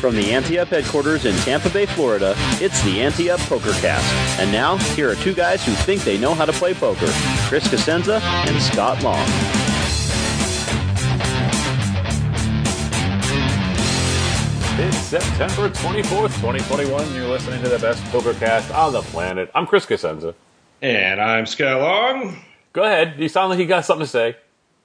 From the Ante Up headquarters in Tampa Bay, Florida, it's the Ante Up Poker Cast. And now, here are two guys who think they know how to play poker Chris Cosenza and Scott Long. It's September 24th, 2021. You're listening to the best poker cast on the planet. I'm Chris Cosenza. And I'm Scott Long. Go ahead. You sound like you got something to say.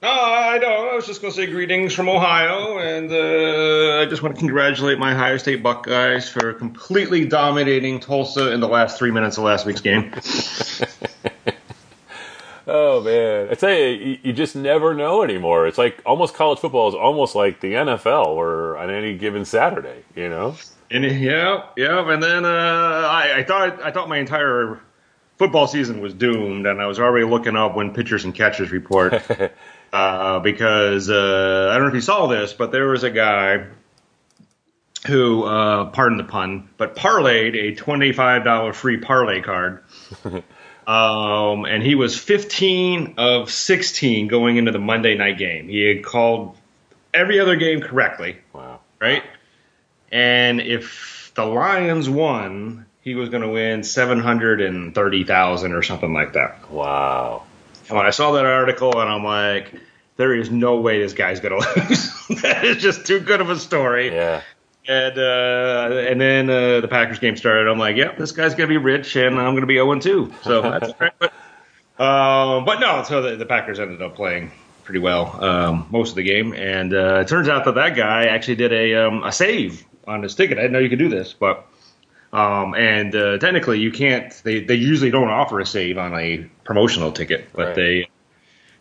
No, I don't. I was just going to say greetings from Ohio, and uh, I just want to congratulate my Ohio State Buckeyes for completely dominating Tulsa in the last three minutes of last week's game. Oh man, I tell you, you, you just never know anymore. It's like almost college football is almost like the NFL, or on any given Saturday, you know. And yeah, yeah, and then uh, I, I thought I thought my entire football season was doomed, and I was already looking up when pitchers and catchers report uh, because uh, I don't know if you saw this, but there was a guy who, uh, pardon the pun, but parlayed a twenty-five dollar free parlay card. Um, and he was 15 of 16 going into the Monday night game. He had called every other game correctly. Wow. Right? And if the Lions won, he was going to win 730,000 or something like that. Wow. And when I saw that article and I'm like, there is no way this guy's going to lose. that is just too good of a story. Yeah. And uh, and then uh, the Packers game started. I'm like, yep, this guy's gonna be rich, and I'm gonna be 0 2. So that's great. But, um, but no, so the, the Packers ended up playing pretty well um, most of the game, and uh, it turns out that that guy actually did a um, a save on his ticket. I didn't know you could do this, but um, and uh, technically you can't. They they usually don't offer a save on a promotional ticket, but Right. they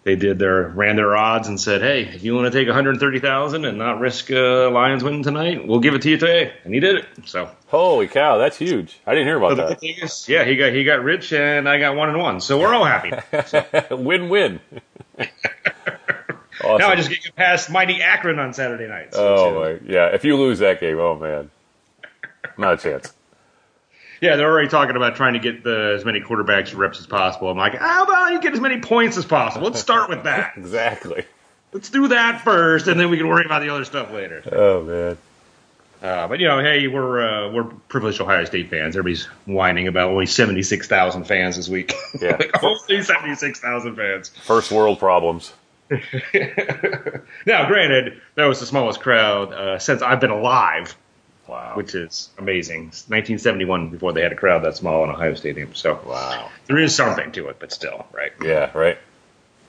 they did their ran their odds and said, hey, if you want to take 130,000 and not risk uh, Lions winning tonight, we'll give it to you today, and he did it. So. Holy cow, that's huge. I didn't hear about good thing yeah, he got he got rich and I got one and one, so we're all happy. that. Win win. awesome. Now I just get past mighty Akron on Saturday nights. Oh my, yeah. If you lose that game, oh man, not a chance. Yeah, they're already talking about trying to get the, as many quarterbacks reps as possible. I'm like, how about you get as many points as possible? Let's start with that. Exactly. Let's do that first, and then we can worry about the other stuff later. Oh man. Uh, but you know, hey, we're uh, we're privileged Ohio State fans. Everybody's whining about only seventy six thousand fans this week. Yeah. like, only seventy six thousand fans. First world problems. now, granted, that was the smallest crowd uh, since I've been alive. Wow. which is amazing. It's 1971 before they had a crowd that small in Ohio Stadium. So Wow. there is something to it, but still, right? Yeah. Right.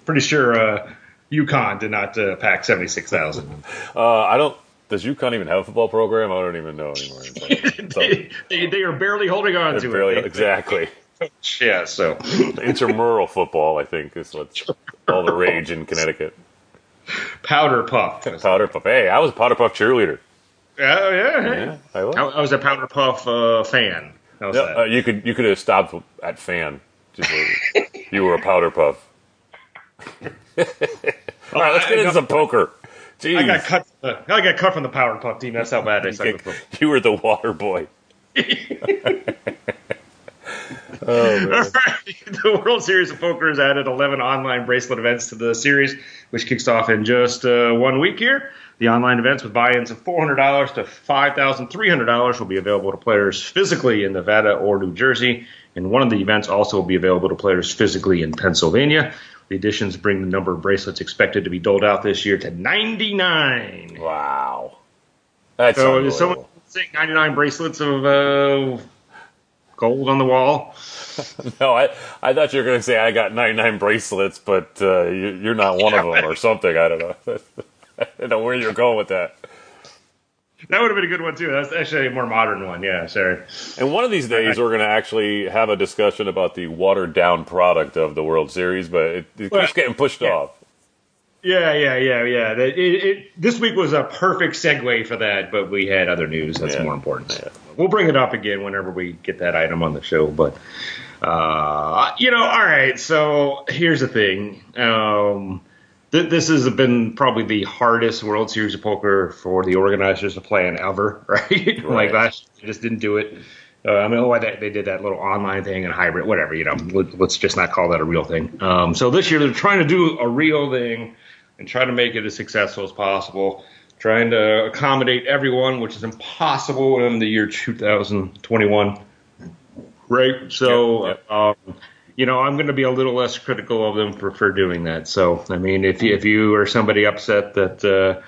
Pretty sure uh, UConn did not uh, pack 76,000. Uh, I don't. Does UConn even have a football program? I don't even know anymore. So, they, they, they are barely holding on to barely- it. exactly. Yeah, so Intramural football, I think, is what's all the rage in Connecticut. powder puff. Powder puff. Hey, I was a powder puff cheerleader. Oh yeah. Yeah, I was. I, I was a powder puff uh, fan. How's Yeah, that? uh, you could you could have stopped at fan. Just like, you were a powder puff. All right, let's get into some poker. Jeez, I got cut. Uh, I got cut from the powder puff team. That's how bad I suck. you were the water boy. oh man. the World Series of Poker has added 11 online bracelet events to the series, which kicks off in just uh, one week here. The online events with buy-ins of $400 to $5,300 will be available to players physically in Nevada or New Jersey, and one of the events also will be available to players physically in Pennsylvania. The additions bring the number of bracelets expected to be doled out this year to 99. Wow, that's So is someone saying 99 bracelets of uh, gold on the wall? No, I I thought you were going to say I got 99 bracelets, but uh, you, you're not one of them or something. I don't know. I don't know where you're going with that. that would have been a good one too. That's actually a more modern one. Yeah, sorry. And one of these days, we're going to actually have a discussion about the watered down product of the World Series, but it, it Well, keeps getting pushed yeah. off. Yeah, yeah, yeah, yeah. It, it, this week was a perfect segue for that, but we had other news that's Yeah. more important. We'll bring it up again whenever we get that item on the show. But uh, you know, all right. So here's the thing. Um, th- this has been probably the hardest World Series of Poker for the organizers to plan ever, right? Right. like last, year, they just didn't do it. Uh, I mean, why they, they did that little online thing and hybrid, whatever. You know, let, let's just not call that a real thing. Um, so this year they're trying to do a real thing and try to make it as successful as possible. Trying to accommodate everyone, which is impossible in the year 2021. Right. So, Yep, Um, you know, I'm going to be a little less critical of them for, for doing that. So, I mean, if you, if you are somebody upset that uh,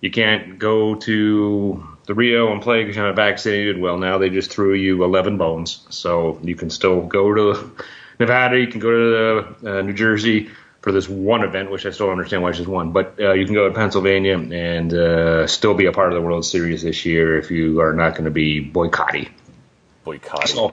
you can't go to the Rio and play because you're not vaccinated, well, now they just threw you 11 bones. So you can still go to Nevada, you can go to uh, New Jersey for this one event, which I still don't understand why it's just one. But uh, you can go to Pennsylvania and uh, still be a part of the World Series this year if you are not going to be boycotting. Boycotting. So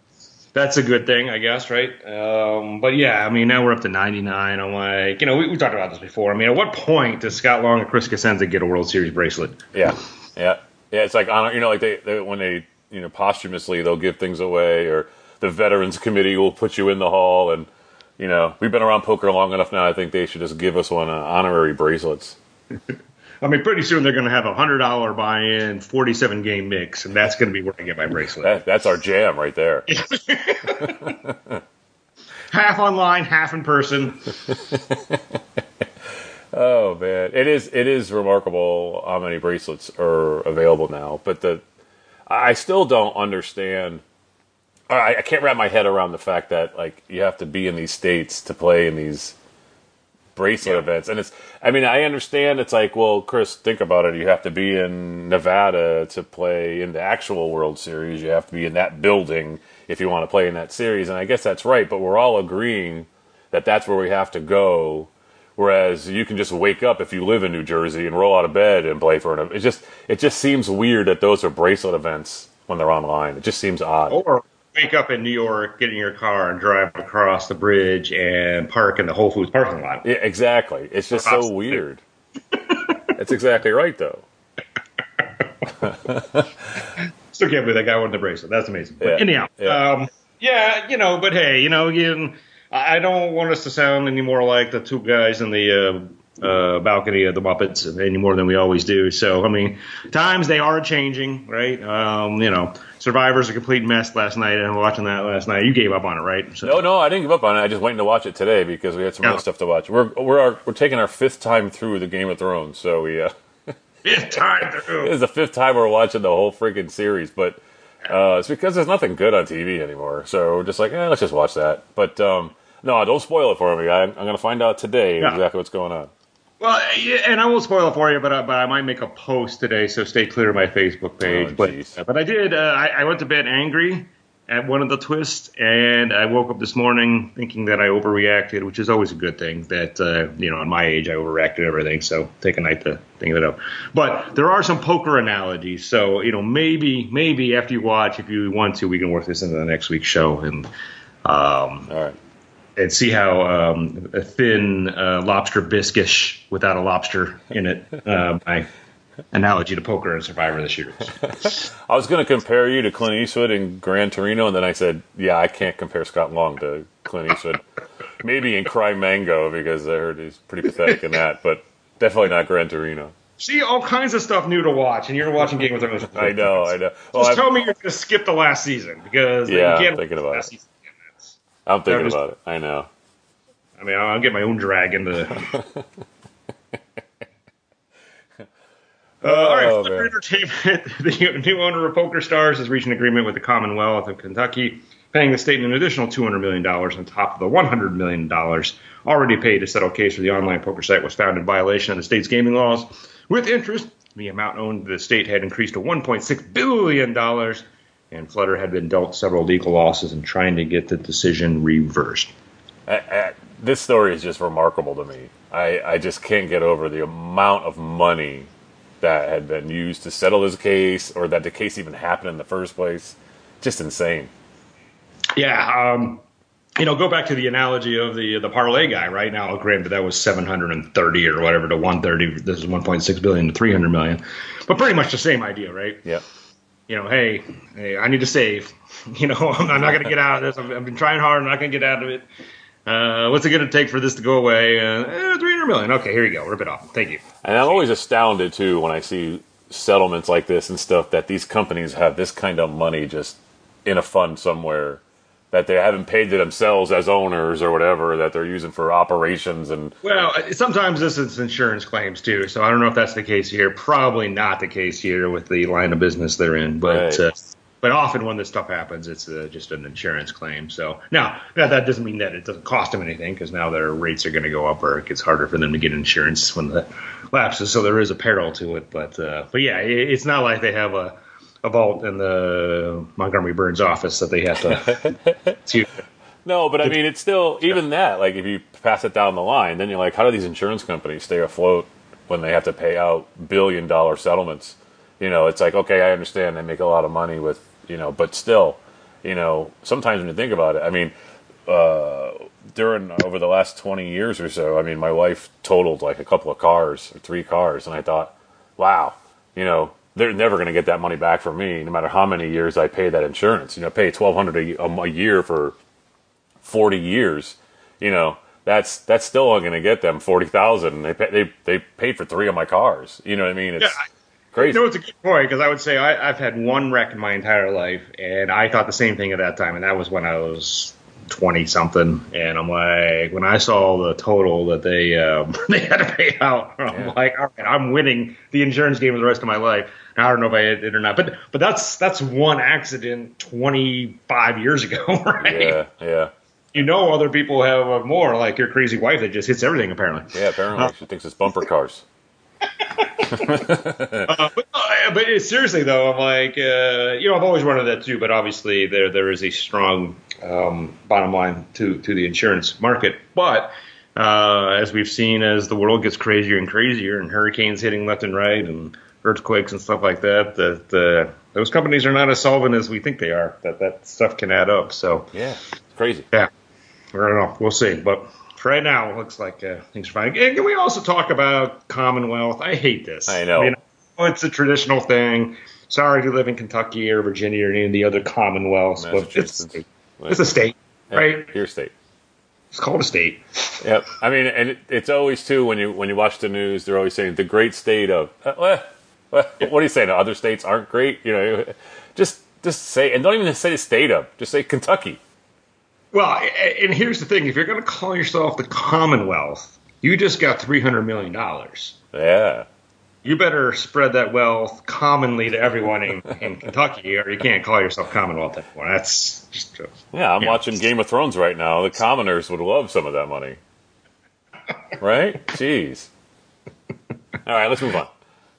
that's a good thing, I guess, right? Um, but yeah, I mean, now we're up to 99. I'm like, you know, we, we talked about this before. I mean, at what point does Scott Long and Chris Cosenza get a World Series bracelet? Yeah, yeah, yeah. It's like you know, like they, they when they you know posthumously they'll give things away, or the Veterans Committee will put you in the hall, and you know we've been around poker long enough now. I think they should just give us one uh, honorary bracelets. I mean, pretty soon they're going to have a hundred dollar buy-in, 47 game mix, and that's going to be where I get my bracelet. That, that's our jam right there. half online, half in person. Oh man, it is it is remarkable how many bracelets are available now. But the I still don't understand. I, I can't wrap my head around the fact that like you have to be in these states to play in these bracelet Yeah. events. And it's I mean I understand it's like well Chris think about it. You have to be in Nevada to play in the actual World Series. You have to be in that building if you want to play in that series. And I guess that's right. But we're all agreeing that that's where we have to go. Whereas you can just wake up if you live in New Jersey and roll out of bed and play for an. It just it just seems weird that those are bracelet events when they're online. It just seems odd. Or wake up in New York, get in your car, and drive across the bridge and park in the Whole Foods parking lot. Yeah, exactly. It's just so weird. That's exactly right, though. Still can't believe that guy won the bracelet. That's amazing. But Yeah. anyhow, Yeah. Um, yeah, you know, but hey, you know, again, I I don't want us to sound any more like the two guys in the uh, uh, balcony of the Muppets any more than we always do. So, I mean, times they are changing, right? Um, you know, Survivor's a complete mess last night, and watching that last night, you gave up on it, right? So, No, no, I didn't give up on it. I just waiting to watch it today because we had some Yeah. other stuff to watch. We're we're our, we're taking our fifth time through the Game of Thrones, so we uh, it's time this to. is the fifth time we're watching the whole freaking series. But uh, it's because there's nothing good on TV anymore, so we're just like, eh, let's just watch that. But um, no, don't spoil it for me. I, I'm going to find out today Yeah. exactly what's going on. Well, and I won't spoil it for you, but I, but I might make a post today, so stay clear of my Facebook page. Oh, but jeez. but I did. Uh, I, I went to bed angry at one of the twists, and I woke up this morning thinking that I overreacted, which is always a good thing. That uh, you know, at my age, I overreacted everything. So take a night to think of it up. But there are some poker analogies, so you know, maybe maybe after you watch, if you want to, we can work this into the next week's show and. Um, All right. And see how um, a thin uh, lobster bisquish without a lobster in it. Uh, my analogy to poker and Survivor this year. I was going to compare you to Clint Eastwood in Gran Torino, and then I said, yeah, I can't compare Scott Long to Clint Eastwood. Maybe in Cry Macho because I heard he's pretty pathetic in that, but definitely not Gran Torino. See all kinds of stuff new to watch, and you're watching Game of Thrones. I know, I know. Well, Just I'm, tell me you're going to skip the last season because Yeah, you I'm can't thinking about last it. season. I'm thinking was- about it. I know. I mean, I'll get my own drag into. Uh, all right, Oh, Flutter man. Entertainment, the new owner of Poker Stars, has reached an agreement with the Commonwealth of Kentucky, paying the state an additional $200 million on top of the $100 million already paid to settle a case where the online poker site was found in violation of the state's gaming laws. With interest, the amount owed to the state had increased to $1.6 billion, and Flutter had been dealt several legal losses in trying to get the decision reversed. I, I, this story is just remarkable to me. I, I just can't get over the amount of money that had been used to settle this case, or that the case even happened in the first place. Just insane. Yeah, um, you know, go back to the analogy of the the parlay guy. Right now, granted, that was 730 or whatever to 130. This is 1.6 billion to 300 million, but pretty much the same idea, right? Yep. You know, hey, hey, I need to save. You know, I'm, I'm not going to get out of this. I've, I've been trying hard. I'm not going to get out of it. Uh, what's it going to take for this to go away? Uh, eh, 300 million. Okay, here you go. Rip it off. Thank you. And I'm always astounded too when I see settlements like this and stuff that these companies have this kind of money just in a fund somewhere that they haven't paid to themselves as owners or whatever that they're using for operations and Well, sometimes this is insurance claims too, so I don't know if that's the case here. Probably not the case here with the line of business they're in, but Right. uh, but often when this stuff happens, it's uh, just an insurance claim. So now that doesn't mean that it doesn't cost them anything because now their rates are going to go up or it gets harder for them to get insurance when that lapses. So there is a peril to it, but uh, but yeah, it, it's not like they have a a vault in the Montgomery Burns office that they have to. to No, but I mean, it's still even that. Like, if you pass it down the line, then you're like, how do these insurance companies stay afloat when they have to pay out billion dollar settlements? You know, it's like, okay, I understand they make a lot of money with, you know, but still, you know, sometimes when you think about it, I mean, uh, during over the last 20 years or so, I mean, my wife totaled like a couple of cars or three cars, and I thought, wow, you know, they're never going to get that money back from me, no matter how many years I pay that insurance. You know, pay 1200 a, a, year for 40 years, you know, that's that's still only going to get them 40,000. They pay, they they paid for three of my cars. You know what I mean? It's Yeah, I- crazy. You know, it's a good point because I would say I, I've had one wreck in my entire life, and I thought the same thing at that time, and that was when I was twenty something. And I'm like, when I saw the total that they um, they had to pay out, I'm Yeah. like, all right, I'm winning the insurance game for the rest of my life. I don't know if I hit it or not, but but that's that's one accident 25 years ago, right? yeah, yeah, You know, other people have uh, more, like your crazy wife that just hits everything apparently. yeah. Apparently, she thinks it's bumper cars. Uh, but, uh, but seriously though, I'm like, uh, you know, I've always wanted that too. But obviously, there there is a strong um, bottom line to to the insurance market. But uh, as we've seen, as the world gets crazier and crazier, and hurricanes hitting left and right, and earthquakes and stuff like that, that uh, those companies are not as solvent as we think they are. That that stuff can add up. So Yeah, it's crazy. yeah, I don't know. We'll see. But for right now, it looks like uh, things are fine. And can we also talk about Commonwealth? I hate this. I know. it's a traditional thing. Sorry if you live in Kentucky or Virginia or any of the other Commonwealths, but it's, a state. it's a state, Yeah, right? Your state. It's called a state. Yep. I mean, and it, it's always too when you when you watch the news, they're always saying the great state of. Uh, what are you saying? Other states aren't great. You know, just just say and don't even say the state of. Just say Kentucky. Well, and here's the thing: if you're going to call yourself the Commonwealth, you just got three hundred million dollars. Yeah. You better spread that wealth commonly to everyone in, in Kentucky, or you can't call yourself Commonwealth anymore. That's just uh, Yeah, I'm Yeah. watching Game of Thrones right now. The commoners would love some of that money. Right? Jeez. All right, let's move on.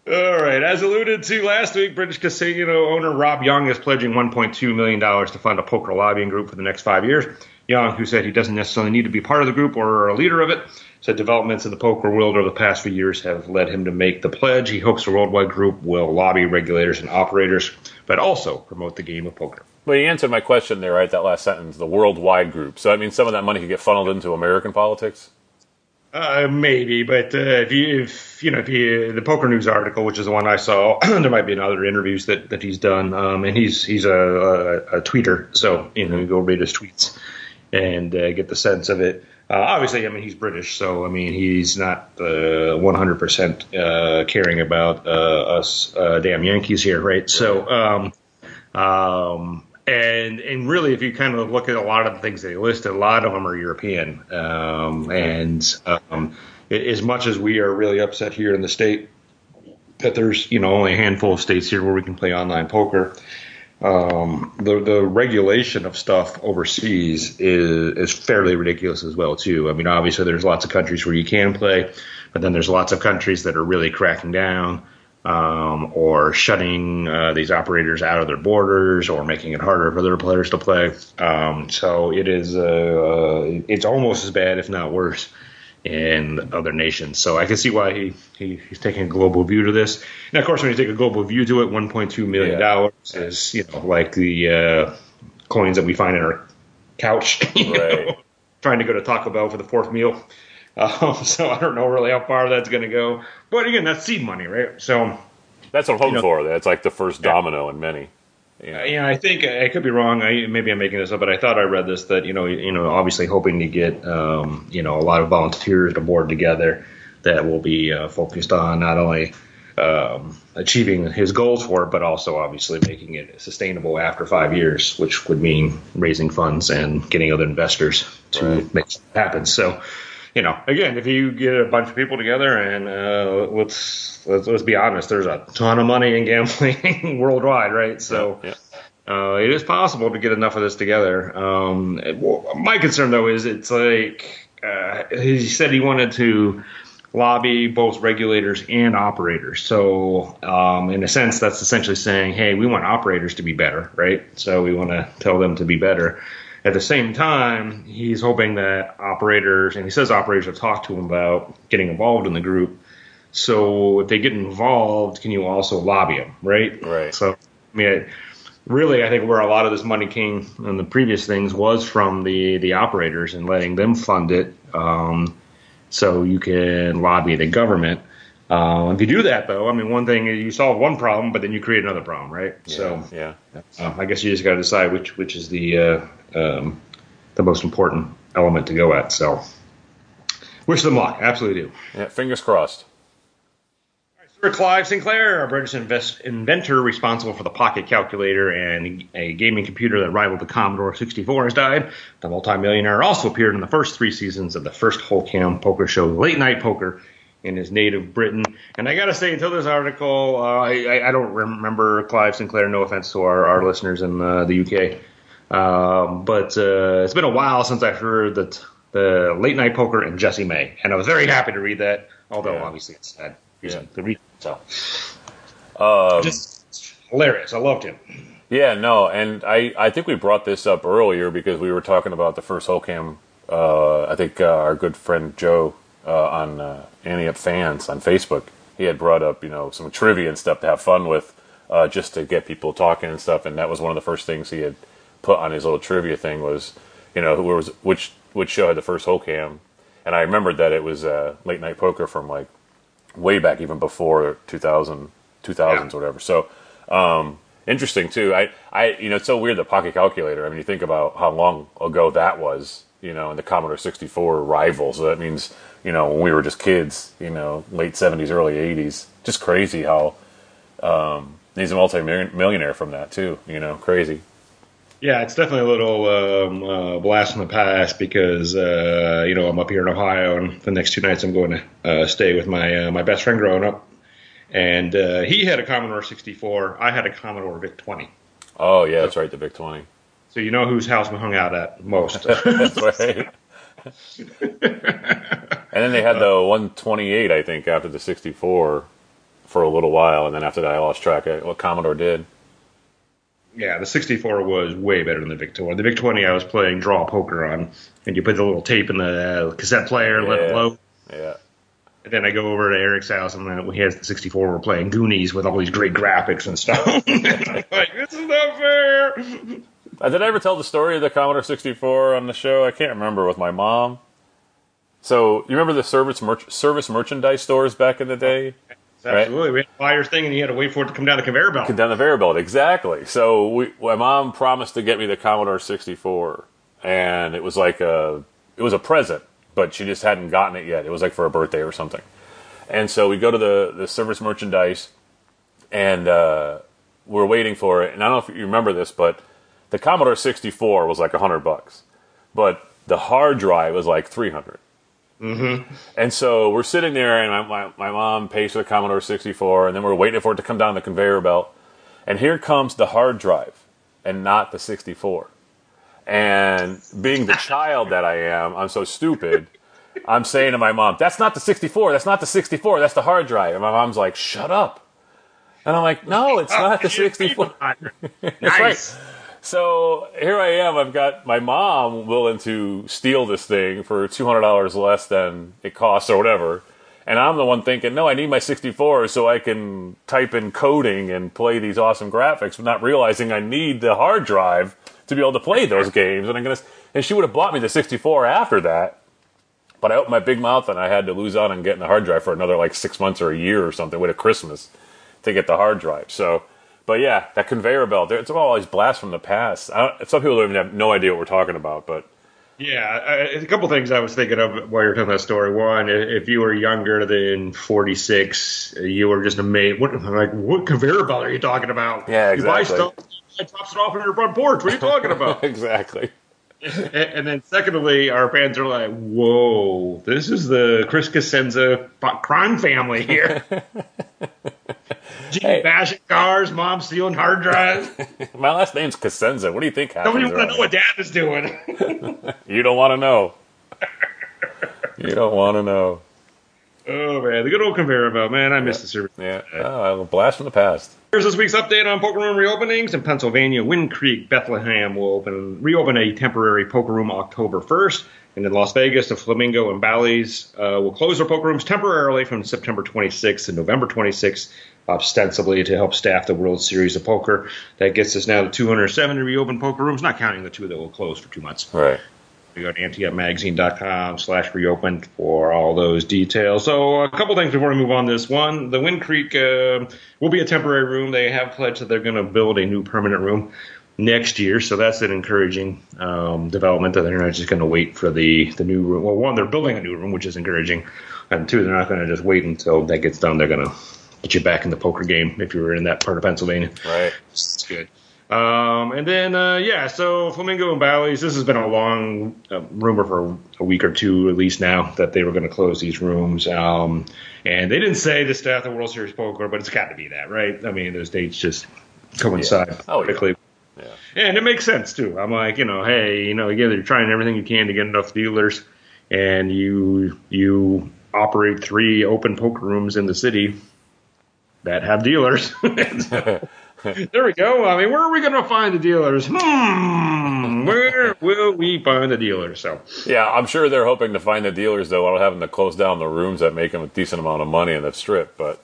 All right. As alluded to last week, British casino owner Rob Young is pledging $1.2 million to fund a poker lobbying group for the next five years. Young, who said he doesn't necessarily need to be part of the group or a leader of it, said developments in the poker world over the past few years have led him to make the pledge. He hopes the worldwide group will lobby regulators and operators, but also promote the game of poker. Well, you answered my question there, right? That last sentence, the worldwide group. So, I mean, some of that money could get funneled into American politics. Uh, maybe, but uh, if you, if you know, if you the Poker News article, which is the one I saw, there might be another interviews that, that he's done, um, and he's he's a, a, a tweeter, so you know, you go read his tweets and uh, get the sense of it. Uh, obviously, I mean, he's British, so I mean, he's not uh, 100% uh, caring about us uh, damn Yankees here, right? So, um, um, and and really, if you kind of look at a lot of the things they listed, a lot of them are European. Um, and um, a- as much as we are really upset here in the state that there's you know only a handful of states here where we can play online poker, um, the the regulation of stuff overseas is is fairly ridiculous as well too. I mean, obviously there's lots of countries where you can play, but then there's lots of countries that are really cracking down um, or shutting uh, these operators out of their borders or making it harder for their players to play. Um, so it is uh, uh, it's almost as bad, if not worse, in other nations. So I can see why he, he he's taking a global view to this. Now, of course, when you take a global view to it, 1.2 million dollars yeah. is you know like the uh, coins that we find in our couch, right. know, trying to go to Taco Bell for the fourth meal. Um, so I don't know really how far that's going to go. But again, that's seed money, right? So that's what I'm hoping you know, for. That's like the first domino in many. Yeah. yeah, I think I could be wrong. I, maybe I'm making this up, but I thought I read this that you know, you know, obviously hoping to get um, you know a lot of volunteers to board together that will be uh, focused on not only um, achieving his goals for it, but also obviously making it sustainable after five years, which would mean raising funds and getting other investors to right. make it happen. So, you know, again, if you get a bunch of people together and uh, let's, let's, let's be honest, there's a ton of money in gambling worldwide, right? So. Yeah, yeah. Uh, it is possible to get enough of this together. Um, my concern though is it's like uh, he said he wanted to lobby both regulators and operators. So, um, in a sense, that's essentially saying, hey, we want operators to be better, right? So we want to tell them to be better. At the same time, he's hoping that operators, and he says operators have talked to him about getting involved in the group. So if they get involved, can you also lobby them, right? Right. So, I mean, really, I think where a lot of this money came in the previous things was from the the operators and letting them fund it, um, so you can lobby the government. Uh, if you do that, though, I mean, one thing you solve one problem, but then you create another problem, right? Yeah, so, yeah, uh, I guess you just got to decide which which is the uh, um, the most important element to go at. So, wish them luck. Absolutely do. Yeah, fingers crossed. Sir Clive Sinclair, a British invest- inventor responsible for the pocket calculator and a gaming computer that rivaled the Commodore 64, has died. The multimillionaire also appeared in the first three seasons of the first hole cam poker show, Late Night Poker, in his native Britain. And I got to say, until this article, uh, I, I, don't remember Clive Sinclair. No offense to our, our listeners in uh, the UK. Um, but uh, it's been a while since I heard that the late night poker and Jesse May, and I was very happy to read that. Although yeah. obviously it's sad. Yeah. The read so um, just hilarious. I loved him. Yeah, no, and I, I think we brought this up earlier because we were talking about the first hole cam. Uh, I think uh, our good friend Joe uh, on uh, Ante Up Fans on Facebook, he had brought up you know some trivia and stuff to have fun with, uh, just to get people talking and stuff. And that was one of the first things he had put on his little trivia thing was, you know, who was which which show had the first hole cam, and I remembered that it was uh, Late Night Poker from like way back, even before 2000, 2000s yeah. or whatever. So um, interesting too. I, I, you know, it's so weird the pocket calculator. I mean, you think about how long ago that was, you know, and the Commodore 64 rival. So that means, you know, when we were just kids, you know, late 70s, early 80s. Just crazy how um, he's a multi-millionaire from that too. You know, crazy. Yeah, it's definitely a little um, uh, blast from the past because uh, you know I'm up here in Ohio, and the next two nights I'm going to uh, stay with my uh, my best friend growing up, and uh, he had a Commodore 64. I had a Commodore VIC 20. Oh yeah, that's right, the VIC 20. So you know whose house we hung out at most. that's right. and then they had the 128, I think, after the 64 for a little while, and then after that, I lost track of what Commodore did yeah, the 64 was way better than the VIC 20. The VIC 20 I was playing draw poker on, and you put the little tape in the uh, cassette player, yeah. let it blow. Yeah. And then I go over to Eric's house, and then he has the 64. We're playing Goonies with all these great graphics and stuff. like, this is not fair. Uh, did I ever tell the story of the Commodore 64 on the show? I can't remember with my mom. So you remember the service service merchandise stores back in the day? Absolutely. Right? We had to buy your thing and you had to wait for it to come down the conveyor belt. Come down the conveyor belt, exactly. So we, my mom promised to get me the Commodore 64. And it was like a, it was a present, but she just hadn't gotten it yet. It was like for a birthday or something. And so we go to the, the service merchandise and uh, we're waiting for it. And I don't know if you remember this, but the Commodore 64 was like a hundred bucks, but the hard drive was like 300. Mm-hmm. And so we're sitting there, and my, my, my, mom pays for the Commodore 64, and then we're waiting for it to come down the conveyor belt. And here comes the hard drive, and not the 64. And being the child that I am, I'm so stupid. I'm saying to my mom, "That's not the 64. That's not the 64. That's the hard drive." And my mom's like, "Shut up." And I'm like, "No, it's not the 64." nice. right. So here I am. I've got my mom willing to steal this thing for two hundred dollars less than it costs or whatever, and I'm the one thinking, no, I need my 64 so I can type in coding and play these awesome graphics, but not realizing I need the hard drive to be able to play those games. And I'm gonna, and she would have bought me the 64 after that, but I opened my big mouth and I had to lose out on getting the hard drive for another like six months or a year or something with a Christmas to get the hard drive. So but yeah, that conveyor belt. It's all these blasts from the past. some people don't even have no idea what we're talking about, but yeah, I, a couple things I was thinking of while you're telling that story. One, if you were younger than 46, you were just amazed. What like what conveyor belt are you talking about? Yeah, exactly. You buy stuff, it drops it off on your front porch. What are you talking about? exactly. And, and then, secondly, our fans are like, "Whoa, this is the Chris Cosenza crime family here." Gene hey. bashing cars, mom stealing hard drives. My last name's Cosenza. What do you think happens? Even want to know what dad is doing. you don't want to know. you don't want to know. Oh man, the good old conveyor belt, man. I miss the service. Yeah, oh, a blast from the past. Here's this week's update on poker room reopenings in Pennsylvania. Wind Creek, Bethlehem will open reopen a temporary poker room October 1st. And in Las Vegas, the Flamingo and Bally's uh, will close their poker rooms temporarily from September 26th to November 26th, ostensibly to help staff the World Series of Poker. That gets us now to 270 reopened poker rooms, not counting the two that will close for two months. Right. You go to anteupmagazine.com slash reopened for all those details. So a couple things before we move on this. One, the Wind Creek uh, will be a temporary room. They have pledged that they're going to build a new permanent room next year. So that's an encouraging um, development that they're not just going to wait for the, the new room. Well, one, they're building a new room, which is encouraging. And two, they're not going to just wait until that gets done. They're going to get you back in the poker game if you were in that part of Pennsylvania. Right. It's good. Um, and then, uh, yeah, so Flamingo and Bally's, this has been a long uh, rumor for a week or two at least now that they were going to close these rooms. Um, and they didn't say the staff of World Series Poker, but it's got to be that, right? I mean, those dates just coincide yeah. oh, quickly. Yeah. Yeah. And it makes sense too. I'm like, you know, hey, you know, again, you're trying everything you can to get enough dealers, and you you operate three open poker rooms in the city that have dealers. there we go. I mean, where are we going to find the dealers? Hmm, where will we find the dealers? So yeah, I'm sure they're hoping to find the dealers though, while having to close down the rooms that make them a decent amount of money in the strip. But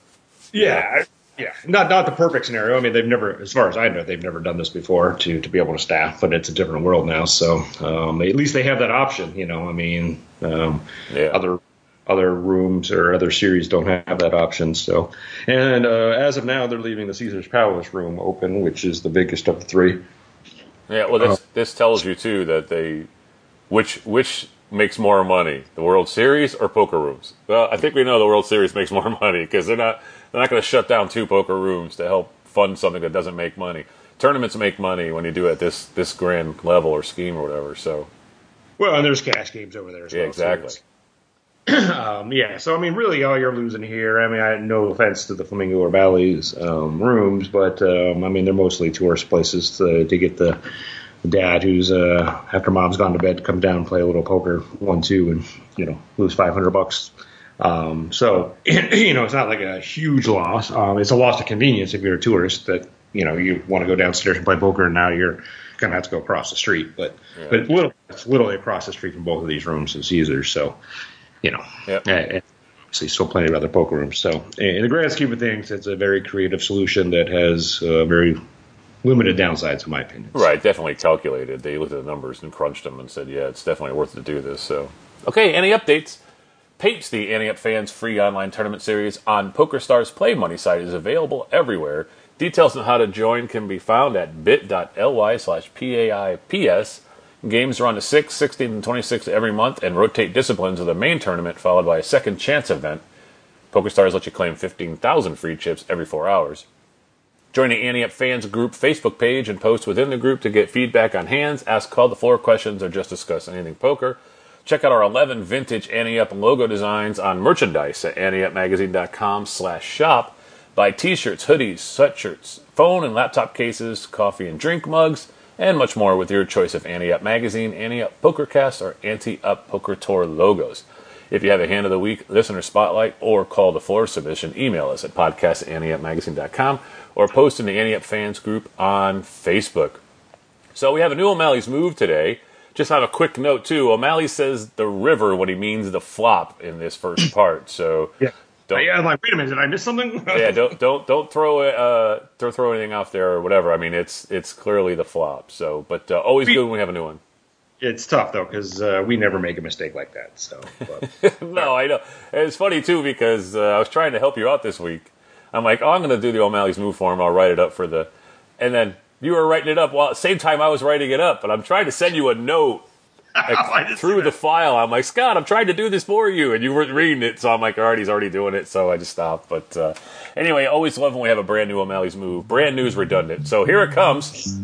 yeah. yeah. Yeah, not not the perfect scenario. I mean, they've never, as far as I know, they've never done this before to to be able to staff. But it's a different world now, so um, at least they have that option. You know, I mean, um, yeah. other other rooms or other series don't have that option. So, and uh, as of now, they're leaving the Caesar's Palace room open, which is the biggest of the three. Yeah, well, this uh, this tells you too that they which which makes more money, the World Series or poker rooms. Well, I think we know the World Series makes more money because they're not they're not going to shut down two poker rooms to help fund something that doesn't make money. Tournaments make money when you do it at this this grand level or scheme or whatever. So, well, and there's cash games over there as yeah, well. Exactly. So um, yeah, so I mean, really, all you're losing here. I mean, I no offense to the Flamingo or Bally's um, rooms, but um, I mean, they're mostly tourist places to, to get the dad who's uh, after mom's gone to bed, come down and play a little poker, one two, and you know lose five hundred bucks um, so, you know, it's not like a huge loss. Um, it's a loss of convenience if you're a tourist that, you know, you want to go downstairs and play poker and now you're going to have to go across the street. But, yeah. but literally, it's literally across the street from both of these rooms in Caesars. So, you know, yep. uh, obviously still plenty of other poker rooms. So, in the grand scheme of things, it's a very creative solution that has uh, very limited downsides, in my opinion. Right, definitely calculated. They looked at the numbers and crunched them and said, yeah, it's definitely worth it to do this. So, okay, any updates? Pates, the Ante Up Fans free online tournament series on PokerStars Play Money site, is available everywhere. Details on how to join can be found at bit.ly slash PAIPS. Games are on the 6th, 16th, and 26th every month and rotate disciplines of the main tournament, followed by a second chance event. PokerStars lets you claim 15,000 free chips every four hours. Join the Ante Up Fans group Facebook page and post within the group to get feedback on hands, ask call the floor questions, or just discuss anything poker. Check out our 11 vintage Ante Up logo designs on merchandise at anteupmagazine.com slash shop. Buy t-shirts, hoodies, sweatshirts, phone and laptop cases, coffee and drink mugs, and much more with your choice of Ante Up Magazine, Ante Up Pokercast, or Ante Up Poker Tour logos. If you have a hand of the week, listener spotlight, or call the floor submission, email us at podcast at anteupmagazine.com or post in the Ante Up fans group on Facebook. So we have a new O'Malley's move today. Just on a quick note too, O'Malley says the river when he means the flop in this first part. So Yeah. Don't- yeah, I'm like, wait a minute, did I miss something? yeah, don't don't don't throw it, uh throw throw anything off there or whatever. I mean, it's it's clearly the flop. So, but uh, always We- good when we have a new one. It's tough though because uh, we never make a mistake like that. So, but, no, I know. It's funny too because uh, I was trying to help you out this week. I'm like, oh, I'm going to do the O'Malley's move for him. I'll write it up for the, and then you were writing it up while at the same time I was writing it up. But I'm trying to send you a note I just- through the file. I'm like, Scott, I'm trying to do this for you, and you weren't reading it. So I'm like, all right, he's already doing it. So I just stopped. But uh, anyway, always love when we have a brand new O'Malley's move. Brand new is redundant. So here it comes.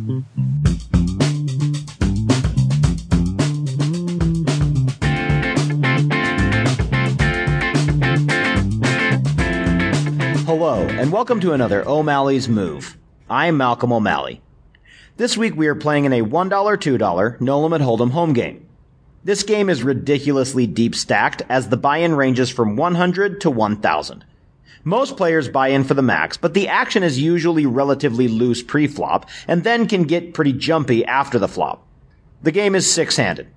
Hello, and welcome to another O'Malley's Move. I'm Malcolm O'Malley. This week we are playing in a $1, $2 no limit hold'em home game. This game is ridiculously deep stacked as the buy-in ranges from 100 to 1000. Most players buy in for the max, but the action is usually relatively loose pre-flop and then can get pretty jumpy after the flop. The game is six-handed.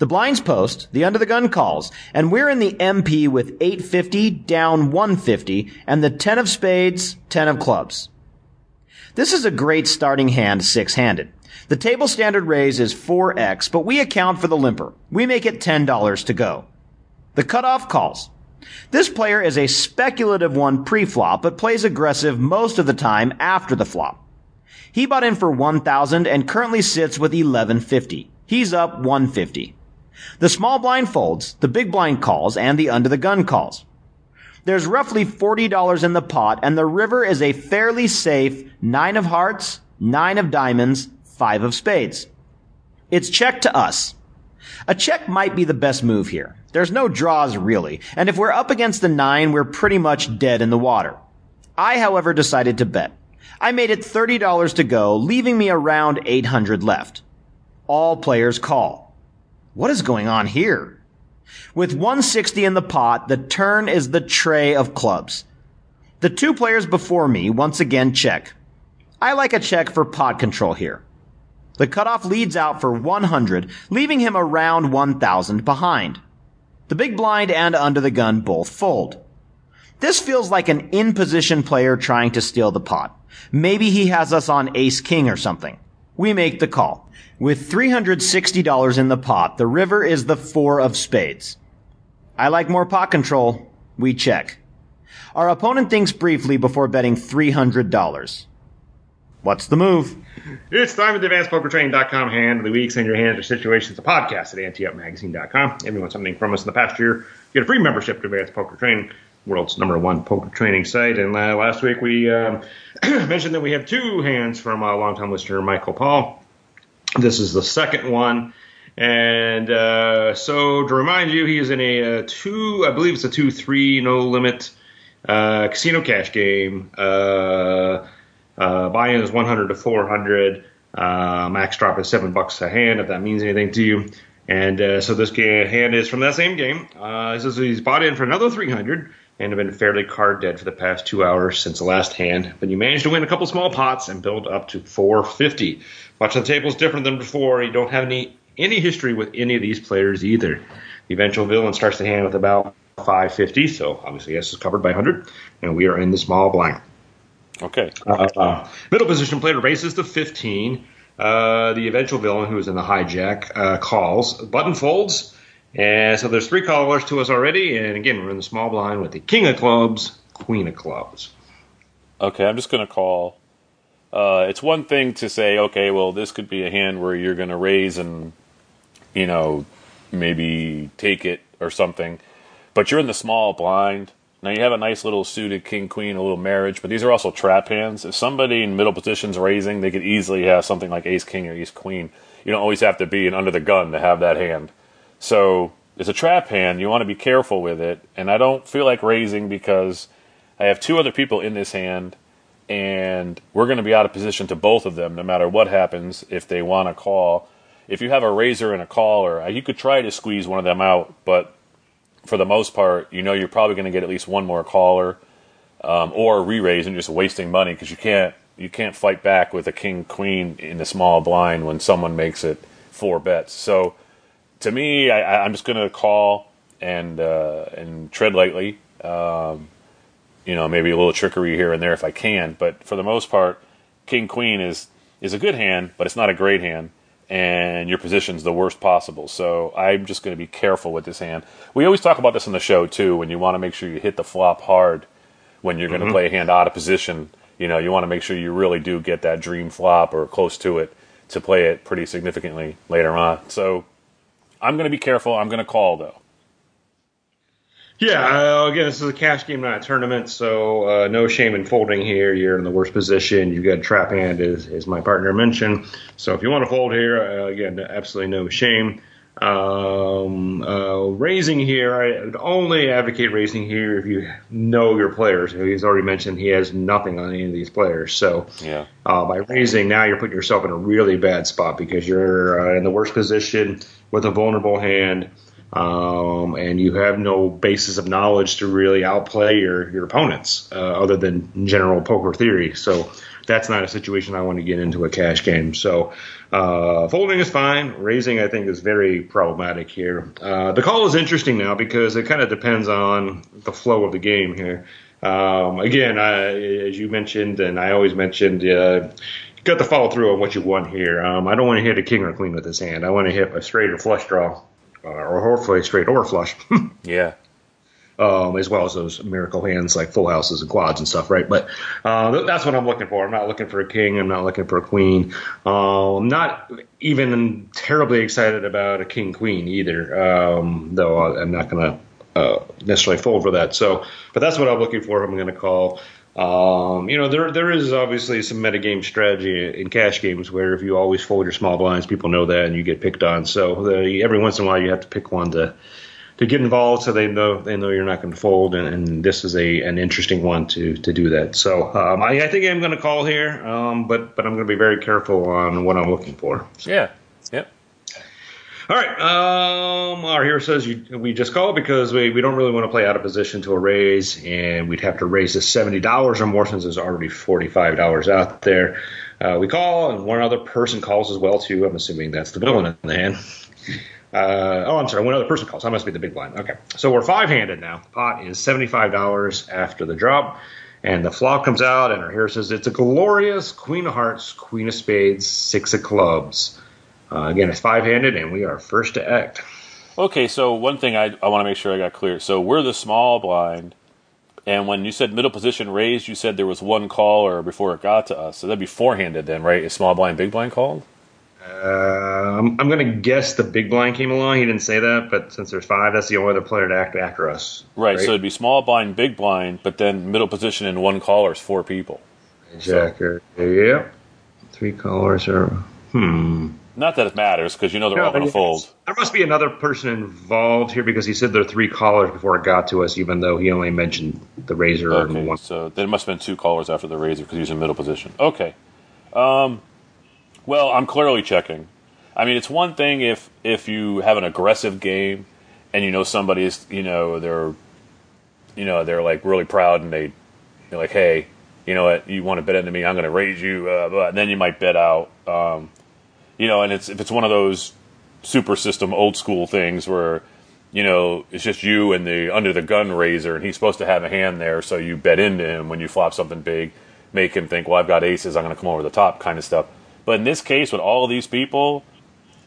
The blinds post, the under the gun calls, and we're in the MP with 850 down 150 and the 10 of spades, 10 of clubs. This is a great starting hand six handed. The table standard raise is 4x, but we account for the limper. We make it $10 to go. The cutoff calls. This player is a speculative one pre-flop, but plays aggressive most of the time after the flop. He bought in for 1000 and currently sits with 1150. He's up 150. The small blind folds, the big blind calls, and the under the gun calls. There's roughly $40 in the pot, and the river is a fairly safe nine of hearts, nine of diamonds, five of spades. It's check to us. A check might be the best move here. There's no draws really, and if we're up against the nine, we're pretty much dead in the water. I, however, decided to bet. I made it $30 to go, leaving me around 800 left. All players call. What is going on here? With 160 in the pot, the turn is the tray of clubs. The two players before me once again check. I like a check for pot control here. The cutoff leads out for 100, leaving him around 1000 behind. The big blind and under the gun both fold. This feels like an in position player trying to steal the pot. Maybe he has us on ace king or something. We make the call. With $360 in the pot, the river is the four of spades. I like more pot control. We check. Our opponent thinks briefly before betting $300. What's the move? It's time at the AdvancedPokerTraining.com hand of the week. Send your hand or situations to podcast at you want something from us in the past year, get a free membership to Advanced Poker Training, world's number one poker training site. And uh, last week we um, mentioned that we have two hands from a longtime listener, Michael Paul. This is the second one. And uh, so to remind you, he is in a uh, two, I believe it's a two three no limit uh, casino cash game. Uh, uh, buy-in is 100 to 400. Uh, max drop is seven bucks a hand, if that means anything to you. And uh, so this hand is from that same game. Uh, he says he's bought in for another 300 and have been fairly card dead for the past two hours since the last hand. But you managed to win a couple small pots and build up to 450. Watch the table is different than before. You don't have any any history with any of these players either. The eventual villain starts the hand with about 550, so obviously S is covered by 100, and we are in the small blind. Okay. Uh, uh, middle position player raises to 15. Uh, the eventual villain, who is in the hijack, uh, calls. Button folds. And so there's three callers to us already. And again, we're in the small blind with the king of clubs, queen of clubs. Okay, I'm just going to call. Uh, it's one thing to say, okay, well, this could be a hand where you're going to raise and, you know, maybe take it or something, but you're in the small blind. Now you have a nice little suited king queen, a little marriage, but these are also trap hands. If somebody in middle position's raising, they could easily have something like ace king or ace queen. You don't always have to be an under the gun to have that hand. So it's a trap hand. You want to be careful with it. And I don't feel like raising because I have two other people in this hand, and we're going to be out of position to both of them no matter what happens if they want to call. If you have a raiser and a caller, you could try to squeeze one of them out, but for the most part, you know you're probably going to get at least one more caller um, or re-raise and just wasting money because you can't you can't fight back with a king queen in the small blind when someone makes it four bets. So to me, I, I'm just going to call and uh, and tread lightly. Um, you know, maybe a little trickery here and there if I can, but for the most part, king queen is is a good hand, but it's not a great hand, and your position's the worst possible. So I'm just going to be careful with this hand. We always talk about this on the show too. When you want to make sure you hit the flop hard when you're going to mm-hmm. play a hand out of position, you know, you want to make sure you really do get that dream flop or close to it to play it pretty significantly later on. So I'm going to be careful. I'm going to call though. Yeah, uh, again, this is a cash game, not a tournament, so uh, no shame in folding here. You're in the worst position. You've got a trap hand, as, as my partner mentioned. So if you want to fold here, uh, again, absolutely no shame. Um, uh, raising here, I would only advocate raising here if you know your players. He's already mentioned he has nothing on any of these players. So yeah. uh, by raising now, you're putting yourself in a really bad spot because you're uh, in the worst position with a vulnerable hand. Um, and you have no basis of knowledge to really outplay your, your opponents uh, other than general poker theory. So that's not a situation I want to get into a cash game. So uh, folding is fine. Raising, I think, is very problematic here. Uh, the call is interesting now because it kind of depends on the flow of the game here. Um, again, I, as you mentioned, and I always mentioned, uh, you got to follow through on what you want here. Um, I don't want to hit a king or queen with this hand. I want to hit a straight or flush draw, uh, or hopefully straight or flush. yeah um, as well as those miracle hands like full houses and quads and stuff, right? But uh, that's what I'm looking for. I'm not looking for a king. I'm not looking for a queen. Uh, I'm not even terribly excited about a king queen either, um, though I'm not going to uh, necessarily fold for that. So, but that's what I'm looking for. I'm going to call. Um, you know, there there is obviously some metagame strategy in cash games where if you always fold your small blinds, people know that and you get picked on. So the, every once in a while, you have to pick one to to get involved so they know they know you're not going to fold and, and, this is a an interesting one to to do that. So um, I, I, think I'm going to call here um, but but I'm going to be very careful on what I'm looking for. So. yeah. Yep. All right um, our hero says you, we just call because we, we don't really want to play out of position to a raise and we'd have to raise this $70 or more since there's already $45 out there. Uh, we call and one other person calls as well too. I'm assuming that's the villain in the hand uh, oh, I'm sorry. One other person calls. I must be the big blind. Okay. So we're five handed now. The pot is $75 after the drop. And the flop comes out, and our hero says it's a glorious Queen of Hearts, Queen of Spades, Six of Clubs. Uh, again, it's five handed, and we are first to act. Okay, so one thing I, I want to make sure I got clear. So we're the small blind, and when you said middle position raised, you said there was one caller before it got to us. So that'd be four handed then, right? Is small blind, big blind called? Uh, I'm, I'm going to guess the big blind came along. He didn't say that, but since there's five, that's the only other player to act after us. Right, right? so it'd be small blind, big blind, but then middle position and one caller is four people. Exactly. So. Yep. Three callers are. Hmm. Not that it matters because you know they're no, all going to fold. There must be another person involved here because he said there are three callers before it got to us, even though he only mentioned the raiser. Okay, one. so there must have been two callers after the raiser because he was in middle position. Okay. Um, well, I'm clearly checking. I mean, it's one thing if if you have an aggressive game and you know somebody's, you know, they're, you know, they're like really proud and they, they're like, hey, you know what, you want to bet into me, I'm going to raise you, uh, but then you might bet out, um, you know, and it's if it's one of those super system old school things where, you know, it's just you and the under the gun raiser and he's supposed to have a hand there, so you bet into him when you flop something big, make him think, well, I've got aces, I'm going to come over the top, kind of stuff but in this case, with all of these people,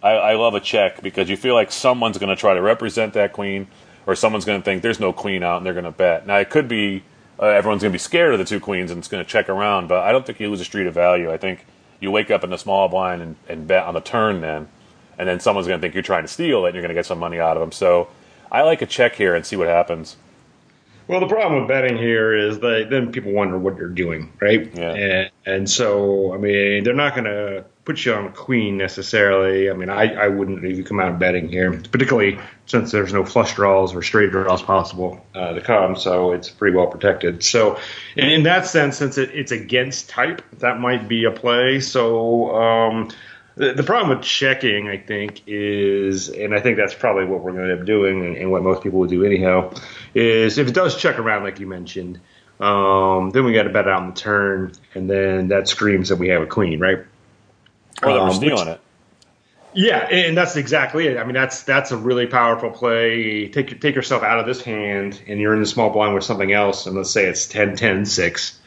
I, I love a check because you feel like someone's going to try to represent that queen, or someone's going to think there's no queen out and they're going to bet. Now, it could be uh, everyone's going to be scared of the two queens and it's going to check around, but I don't think you lose a street of value. I think you wake up in the small blind and, and bet on the turn then, and then someone's going to think you're trying to steal it and you're going to get some money out of them. So I like a check here and see what happens. Well, the problem with betting here is that then people wonder what you're doing, right? Yeah. And, and so, I mean, they're not going to put you on a queen necessarily. I mean, I, I wouldn't if you come out of betting here, particularly since there's no flush draws or straight draws possible uh, to come, so it's pretty well protected. So, in, in that sense, since it, it's against type, that might be a play. So, um, the, the problem with checking, I think, is, and I think that's probably what we're going to end up doing, and, and what most people would do anyhow, is if it does check around, like you mentioned, Um, then we got to bet out on the turn, and then that screams that we have a queen, right? Or that we're stealing it. Yeah, and that's exactly it. I mean, that's that's a really powerful play. Take take yourself out of this hand, and you're in the small blind with something else, and let's say it's 10, 10, 6,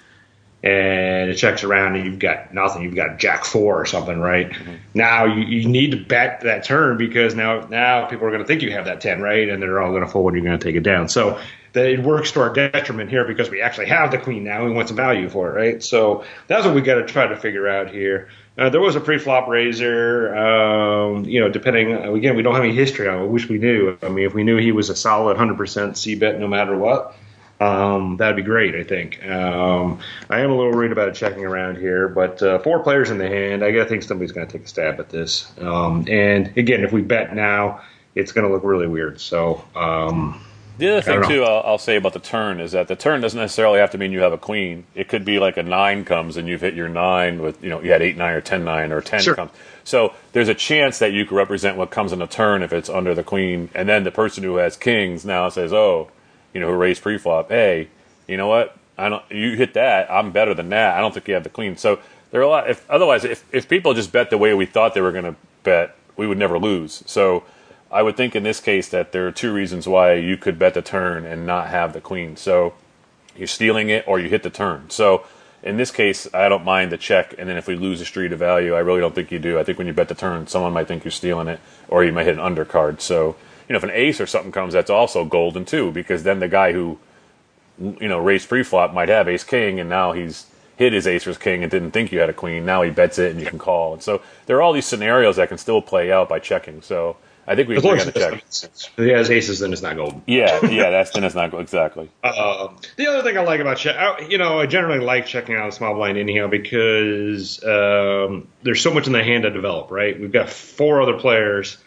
and it checks around, and you've got nothing. You've got Jack four or something, right? Now you, you need to bet that turn because now now people are going to think you have that ten, right? And they're all going to fold. and You're going to take it down. So that it works to our detriment here because we actually have the queen now. We want some value for it, right? So that's what we got to try to figure out here. Uh, there was a pre-flop raiser. Um, you know, depending again, we don't have any history on. it. I wish we knew. I mean, if we knew he was a solid 100% C bet no matter what, um, that'd be great. I think. Um, I am a little worried about checking around here, but uh, four players in the hand. I gotta think somebody's going to take a stab at this. Um, and again, if we bet now, it's going to look really weird. So. Um, The other thing too, I'll, I'll say about the turn is that the turn doesn't necessarily have to mean you have a queen. It could be like a nine comes and you've hit your nine with you know you had eight nine or ten nine or ten Sure. comes. So there's a chance that you could represent what comes in a turn if it's under the queen, and then the person who has kings now says, oh, you know, who raised pre-flop, hey, you know what? I don't. You hit that. I'm better than that. I don't think you have the queen. So there are a lot. If otherwise, if if people just bet the way we thought they were going to bet, we would never lose. So I would think in this case that there are two reasons why you could bet the turn and not have the queen. So you're stealing it or you hit the turn. So in this case, I don't mind the check. And then if we lose a street of value, I really don't think you do. I think when you bet the turn, someone might think you're stealing it or you might hit an undercard. So, you know, if an ace or something comes, that's also golden too, because then the guy who, you know, raised pre-flop might have ace king and now he's hit his ace or his king and didn't think you had a queen. Now he bets it and you can call. And so there are all these scenarios that can still play out by checking. So I think we as agree long on as check. If he has aces, then it's not golden. Yeah, yeah, that's then it's not exactly. Um, the other thing I like about check, I, you know, I generally like checking out a small blind anyhow because um, there's so much in the hand to develop. Right, we've got four other players.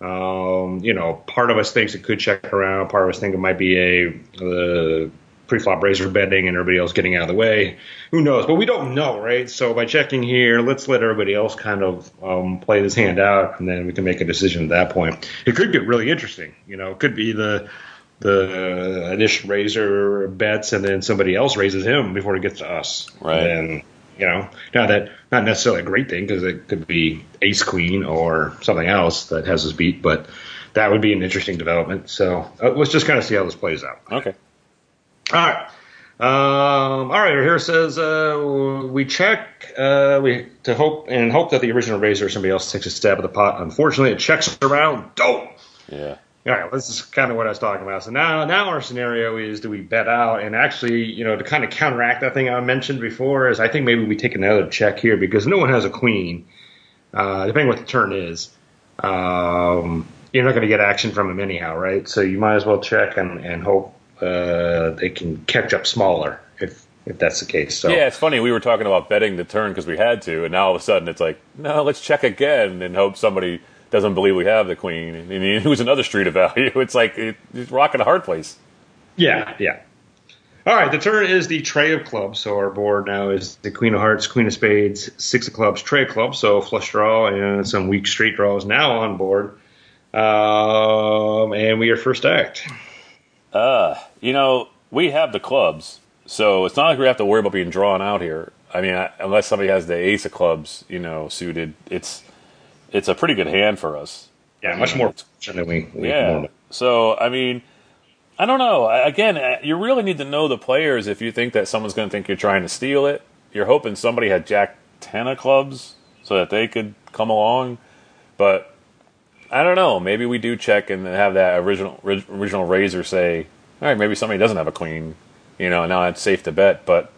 Um, you know, part of us thinks it could check around. Part of us think it might be a uh, pre-flop raiser betting and everybody else getting out of the way. Who knows? But we don't know, right? So by checking here, let's let everybody else kind of um, play this hand out, and then we can make a decision at that point. It could get really interesting. You know, it could be the the initial raiser bets, and then somebody else raises him before it gets to us. Right. And then, you know, now that not necessarily a great thing because it could be ace queen or something else that has us beat, but that would be an interesting development. So uh, let's just kind of see how this plays out. Okay. All right. Um, all right. Here says uh, we check uh, we to hope and hope that the original raiser or somebody else takes a stab at the pot. Unfortunately, it checks around. Dope. Yeah. All right, this is kind of what I was talking about. So now, now our scenario is: do we bet out? And actually, you know, to kind of counteract that thing I mentioned before, is I think maybe we take another check here because no one has a queen. Uh, depending what the turn is, um, you're not going to get action from him anyhow, right? So you might as well check and, and hope uh, they can catch up smaller if if that's the case. So Yeah, it's funny. We were talking about betting the turn because we had to, and now all of a sudden it's like, no, let's check again and hope somebody doesn't believe we have the queen. And you lose another street of value. It's like it, it's rocking a hard place. Yeah, yeah. All right, the turn is the tray of clubs. So our board now is the queen of hearts, queen of spades, six of clubs, tray of clubs. So flush draw and some weak straight draws now on board. Um, and we are first act. Uh, you know, we have the clubs, so it's not like we have to worry about being drawn out here. I mean, I, unless somebody has the ace of clubs, you know, suited, it's it's a pretty good hand for us. Yeah, much more than we. we Yeah. normally- So, I mean, I don't know. Again, you really need to know the players if you think that someone's going to think you're trying to steal it. You're hoping somebody had Jack 10 of clubs so that they could come along. But I don't know. Maybe we do check and have that original ori- original raiser say, all right, maybe somebody doesn't have a queen, you know, now it's safe to bet. But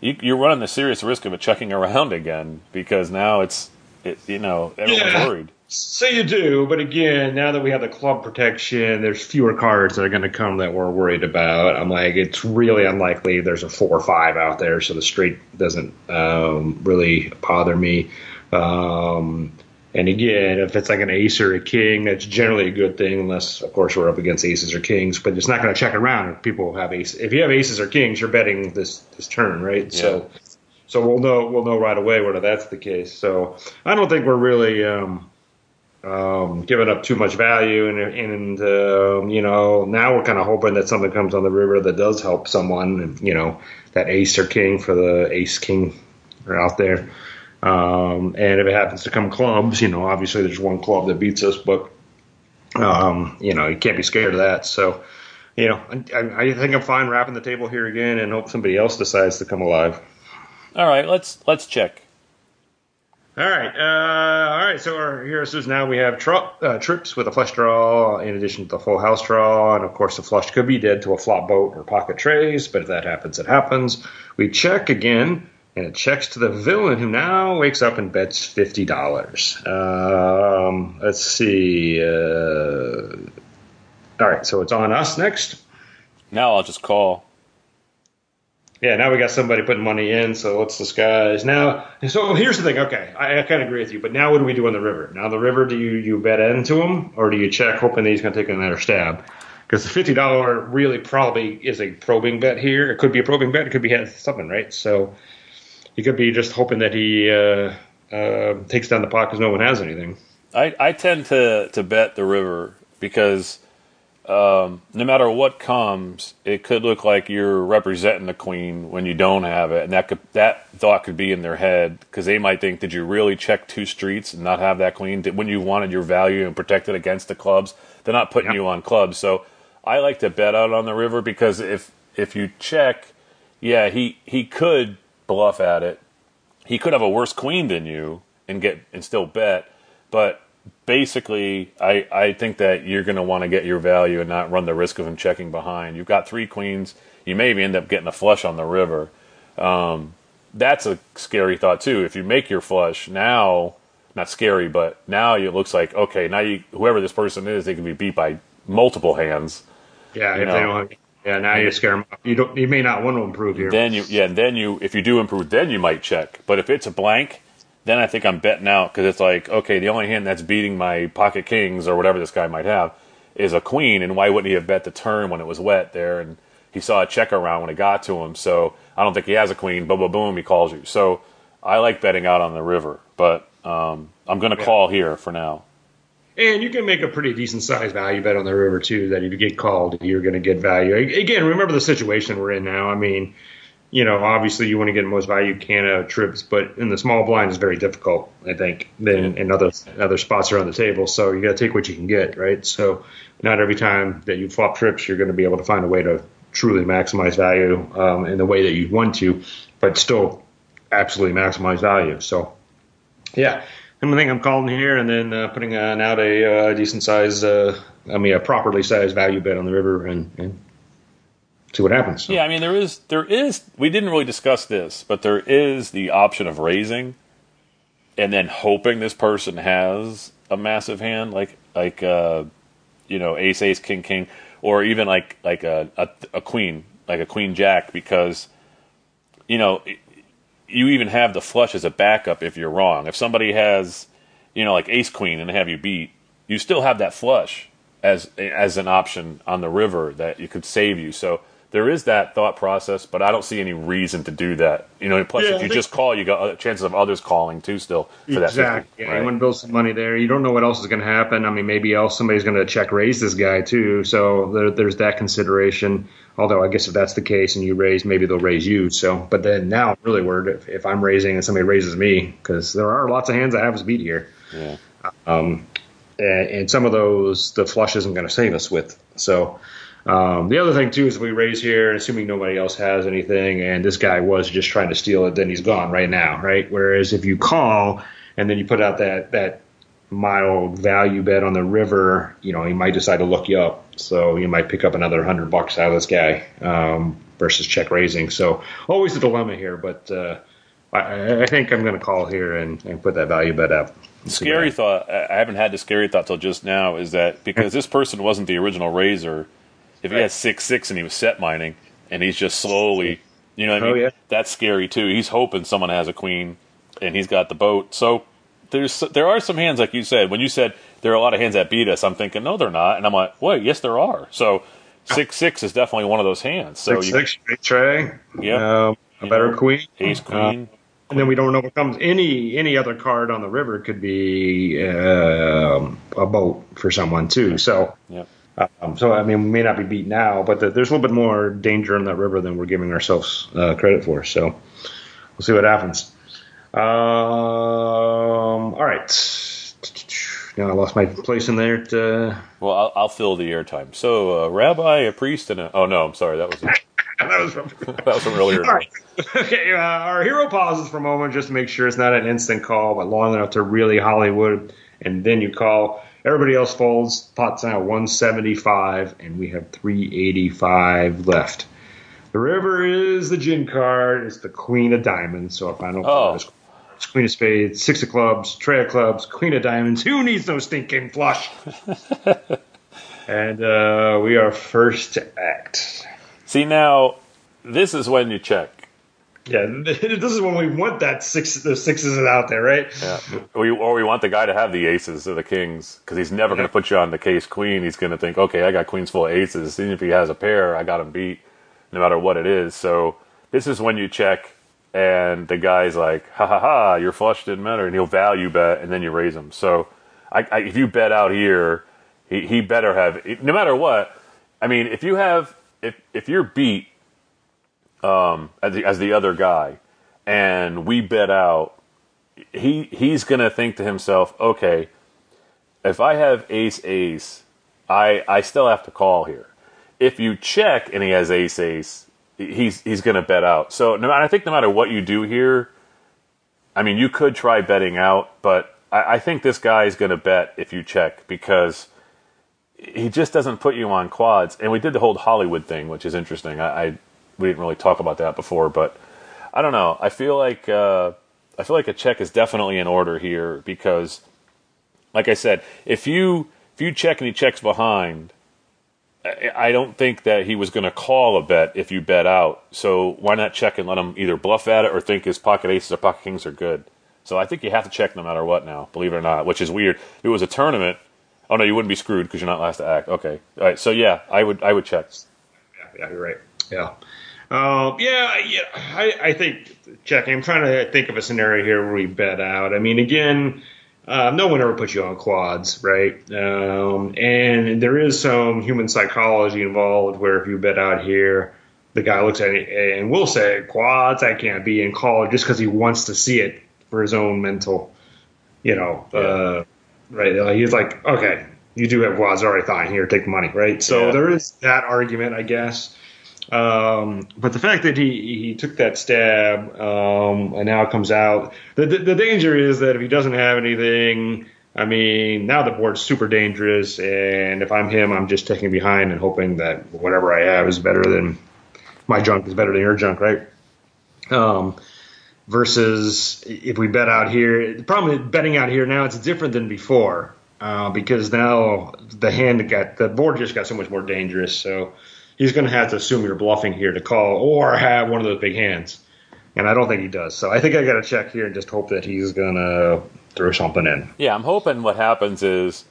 you, you're running the serious risk of it checking around again because now it's, it, you know, everyone's Yeah. worried. So you do, but again, now that we have the club protection, there's fewer cards that are going to come that we're worried about. I'm like, it's really unlikely there's a four or five out there, so the straight doesn't um, really bother me. Um, and again, if it's like an ace or a king, that's generally a good thing, unless of course we're up against aces or kings. But it's not going to check around if people have aces. If you have aces or kings, you're betting this this turn, right? So. So we'll know we'll know right away whether that's the case. So I don't think we're really um, um, giving up too much value, and and um, you know now we're kind of hoping that something comes on the river that does help someone. You know that ace or king for the ace king are out there. Um, and if it happens to come clubs, you know, obviously there's one club that beats us, but um, you know, you can't be scared of that. So, you know, I, I think I'm fine rapping the table here again, and hope somebody else decides to come alive. All right, let's let's check. All right, uh, all right. So our here says now we have uh, trips with a flush draw, in addition to the full house draw, and of course the flush could be dead to a flop boat or pocket trays. But if that happens, it happens. We check again and it checks to the villain who now wakes up and bets fifty dollars. Um, let's see. Uh, all right, so it's on us next. Now I'll just call. Yeah, now we got somebody putting money in, so let's disguise. Now, so here's the thing. Okay, I, I kind of agree with you, but now what do we do on the river? Now the river, do you you bet into him, or do you check hoping that he's going to take another stab? Because the fifty dollar really probably is a probing bet here. It could be a probing bet. It could be something, right? So he could be just hoping that he uh, uh, takes down the pot because no one has anything. I, I tend to, to bet the river because um, no matter what comes, it could look like you're representing the queen when you don't have it, and that could that thought could be in their head because they might think, did you really check two streets and not have that queen? Did, when you wanted your value and protected against the clubs, they're not putting you on clubs. So I like to bet out on the river because if if you check, yeah, he he could bluff at it. He could have a worse queen than you and get and still bet, but basically, I, I think that you're going to want to get your value and not run the risk of him checking behind. You've got three queens. You maybe end up getting a flush on the river. Um, that's a scary thought too. If you make your flush now, not scary, but now it looks like okay. Now you whoever this person is, they can be beat by multiple hands. Yeah, if know. they don't yeah, now you scare them. You don't. You may not want to improve here. Then you, yeah, then you, if you do improve, then you might check. But if it's a blank, then I think I'm betting out because it's like, okay, the only hand that's beating my pocket kings or whatever this guy might have is a queen, and why wouldn't he have bet the turn when it was wet there? And he saw a check around when it got to him, so I don't think he has a queen. Boom, boom, boom, he calls you. So I like betting out on the river, but um, I'm going to yeah. call here for now. And you can make a pretty decent sized value bet on the river too. That if you get called, you're going to get value. Again, remember the situation we're in now. I mean, you know, obviously you want to get the most value can out of trips, but in the small blind is very difficult. I think than in other other spots around the table. So you got to take what you can get, right? So not every time that you flop trips, you're going to be able to find a way to truly maximize value um, in the way that you want to, but still absolutely maximize value. So yeah, I'm think I'm calling here and then uh, putting uh, out a uh, decent size, uh, I mean, a properly sized value bet on the river and, and see what happens. So. Yeah, I mean, there is, there is, we didn't really discuss this, but there is the option of raising and then hoping this person has a massive hand, like, like, uh, you know, ace, ace, king, king, or even like, like a, a, a queen, like a queen jack, because, you know, you even have the flush as a backup if you're wrong. If somebody has, you know, like ace queen and have you beat, you still have that flush as as an option on the river that you could save you. So there is that thought process, but I don't see any reason to do that. You know, plus yeah, if you just call, you got chances of others calling too. Still for that exactly. yeah, right? you want to build some money there. You don't know what else is going to happen. I mean, maybe else somebody's going to check raise this guy too. So there, there's that consideration. Although I guess if that's the case and you raise, maybe they'll raise you. So, but then now I'm really worried if, if I'm raising and somebody raises me because there are lots of hands I have to beat here. Yeah. Um, and, and some of those the flush isn't going to save us with. So. Um, the other thing too is we raise here, assuming nobody else has anything, and this guy was just trying to steal it, then he's gone right now, right? Whereas if you call and then you put out that that mild value bet on the river, you know, he might decide to look you up. So you might pick up another hundred bucks out of this guy um, versus check raising. So always a dilemma here, but uh, I, I, think I'm going to call here and, and, put that value bet up. Scary thought. I haven't had the scary thought till just now. Is that because this person wasn't the original raiser? If he right. had six six and he was set mining and he's just slowly, you know, what I oh, mean, oh, yeah. that's scary too. He's hoping someone has a queen and he's got the boat. So there's there are some hands like you said when you said there are a lot of hands that beat us. I'm thinking no, they're not, and I'm like, wait, yes, there are. So six six is definitely one of those hands. So six you, six straight tray, yeah, um, a better know, queen, ace uh, queen. Uh, and then we don't know what comes. Any any other card on the river could be um, a boat for someone too. So, Yep. Um, so I mean, we may not be beat now, but the, there's a little bit more danger in that river than we're giving ourselves uh, credit for. So, we'll see what happens. Um, all right. Now I lost my place in there. To, Well, I'll, I'll fill the airtime. So, a rabbi, a priest, and a. Oh, no, I'm sorry. That was, that that was from, was from earlier. All right. Okay, uh, our hero pauses for a moment just to make sure it's not an instant call, but long enough to really Hollywood, and then you call. Everybody else folds. Pot's now 175, and we have 385 left. The river is the gin card. It's the queen of diamonds. So i our final Oh. is it's queen of spades, six of clubs, tray of clubs, queen of diamonds. Who needs no stinking flush? and uh, we are first to act. See, now, this is when you check. Yeah, this is when we want that six. The sixes out there, right? Yeah. Or, you, or we want the guy to have the aces or the kings because he's never going to put you on the case queen. He's going to think, okay, I got queens full of aces. Even if he has a pair, I got him beat no matter what it is. So this is when you check and the guy's like, ha ha ha, your flush didn't matter. And he'll value bet and then you raise him. So I, I, if you bet out here, he, he better have, no matter what. I mean, if you have, if, if you're beat um, as, the, as the other guy and we bet out, he he's gonna think to himself, okay, if I have ace ace, I I still have to call here. If you check and he has ace ace, he's he's gonna bet out. So no, I think no matter what you do here, I mean you could try betting out, but I, I think this guy is gonna bet if you check because he just doesn't put you on quads. And we did the whole Hollywood thing, which is interesting. I, I we didn't really talk about that before, but I don't know. I feel like uh, I feel like a check is definitely in order here because, like I said, if you if you check and he checks behind, I, don't think that he was going to call a bet if you bet out. So why not check and let him either bluff at it or think his pocket aces or pocket kings are good. So I think you have to check no matter what now, believe it or not, which is weird. If it was a tournament, oh no, you wouldn't be screwed because you're not last to act. Okay, all right. So yeah, I would I would check. Yeah, you're right. Yeah. Um, yeah, yeah. I, I think checking. I'm trying to think of a scenario here where we bet out. I mean, again, uh, no one ever puts you on quads, right? Um, and there is some human psychology involved where if you bet out here, the guy looks at it and will say quads. I can't be in call just because he wants to see it for his own mental, you know, uh, right? Uh, he's like, okay, you do have quads, all right, fine. Here, take the money, right? So Yeah. there is that argument, I guess. Um, but the fact that he, he took that stab um, and now it comes out, the, the the danger is that if he doesn't have anything, I mean, now the board's super dangerous, and if I'm him, I'm just taking behind and hoping that whatever I have is better than my junk is better than your junk, right? Um, versus if we bet out here, the problem with betting out here now it's different than before uh, because now the hand got the board just got so much more dangerous. So he's going to have to assume you're bluffing here to call or have one of those big hands, and I don't think he does. So I think I got to check here and just hope that he's going to throw something in. Yeah, I'm hoping what happens is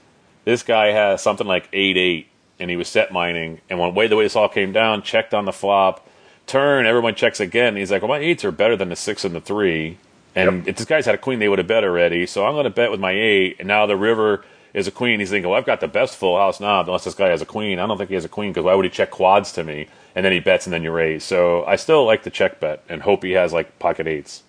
this guy has something like eight eight, and he was set mining, and one way the way this all came down, checked on the flop, turn, everyone checks again. He's like, well, my eights are better than the six and the three, and if this guy's had a queen, they would have bet already. So I'm going to bet with my eight, and now the river is a queen. He's thinking, well, I've got the best full house now, unless this guy has a queen. I don't think he has a queen because why would he check quads to me? And then he bets, and then you raise. So I still like the check bet and hope he has like pocket eights.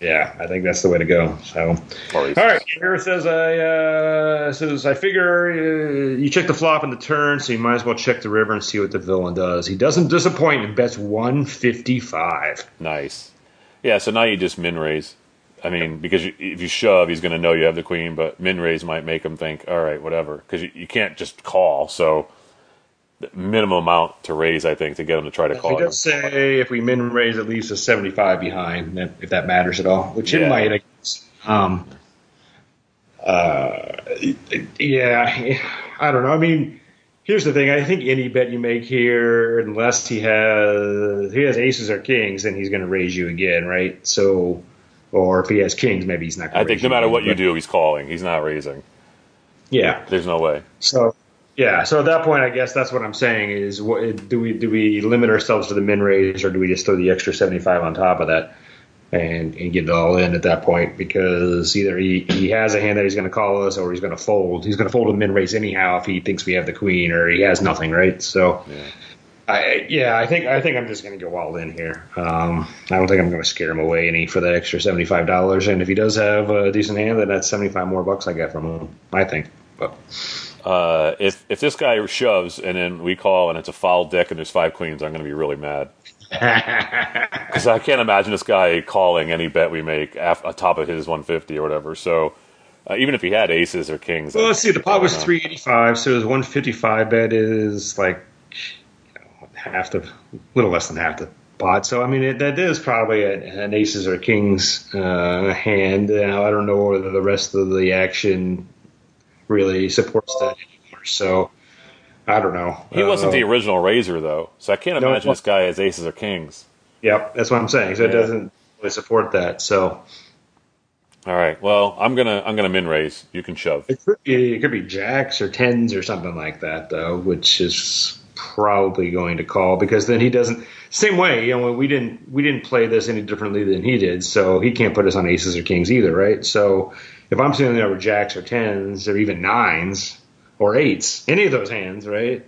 Yeah, I think that's the way to go. So, all Or Here it says I uh, says I figure uh, you check the flop and the turn, so you might as well check the river and see what the villain does. He doesn't disappoint and bets one fifty five. Nice. Yeah, so now you just min raise. I mean, because you, if you shove, he's going to know you have the queen, but min raise might make him think, all right, whatever. Because you, you can't just call. So, the minimum amount to raise, I think, to get him to try to call. does say if we min raise at least a seventy five behind, if- if that matters at all, which Yeah. it might. I guess. Um, uh, yeah, I don't know. I mean, here's the thing. I think any bet you make here, unless he has he has aces or kings, then he's going to raise you again, right? So, or if he has kings, maybe he's not. I think no matter what you do, he's calling. He's not raising. yeah. There's no way. So yeah, so at that point, I guess that's what I'm saying is, what, do we do we limit ourselves to the min raise, or do we just throw the extra 75 on top of that? and, and get it all in at that point because either he, he has a hand that he's going to call us or he's going to fold. He's going to fold a min raise anyhow if he thinks we have the queen or he has nothing, right? So, yeah, I, yeah, I think I think I'm just going to go all in here. Um, I don't think I'm going to scare him away any for that extra seventy five dollars. And if he does have a decent hand, then that's seventy five more bucks I get from him. I think, but. Uh, if if this guy shoves and then we call and it's a foul deck and there's five queens, I'm going to be really mad. Because I can't imagine this guy calling any bet we make af- on top of his 150 or whatever. So uh, even if he had aces or kings, well, let's see. The pot was 385, so his 155 bet is like half the, a little less than half the pot. So I mean, it, that is probably a, an aces or kings uh, hand. Now I don't know whether the rest of the action really supports that anymore. So I don't know. He wasn't the uh, original raiser though, so I can't imagine no, this guy has aces or kings. Yep, that's what I'm saying. So yeah. it doesn't really support that. So. All right. Well, I'm gonna I'm gonna min raise. You can shove. It could be it could be jacks or tens or something like that though, which is probably going to call because then he doesn't same way. You know, we didn't we didn't play this any differently than he did, so he can't put us on aces or kings either, right? So if I'm sitting there with jacks or tens or even nines, or eights, any of those hands, right?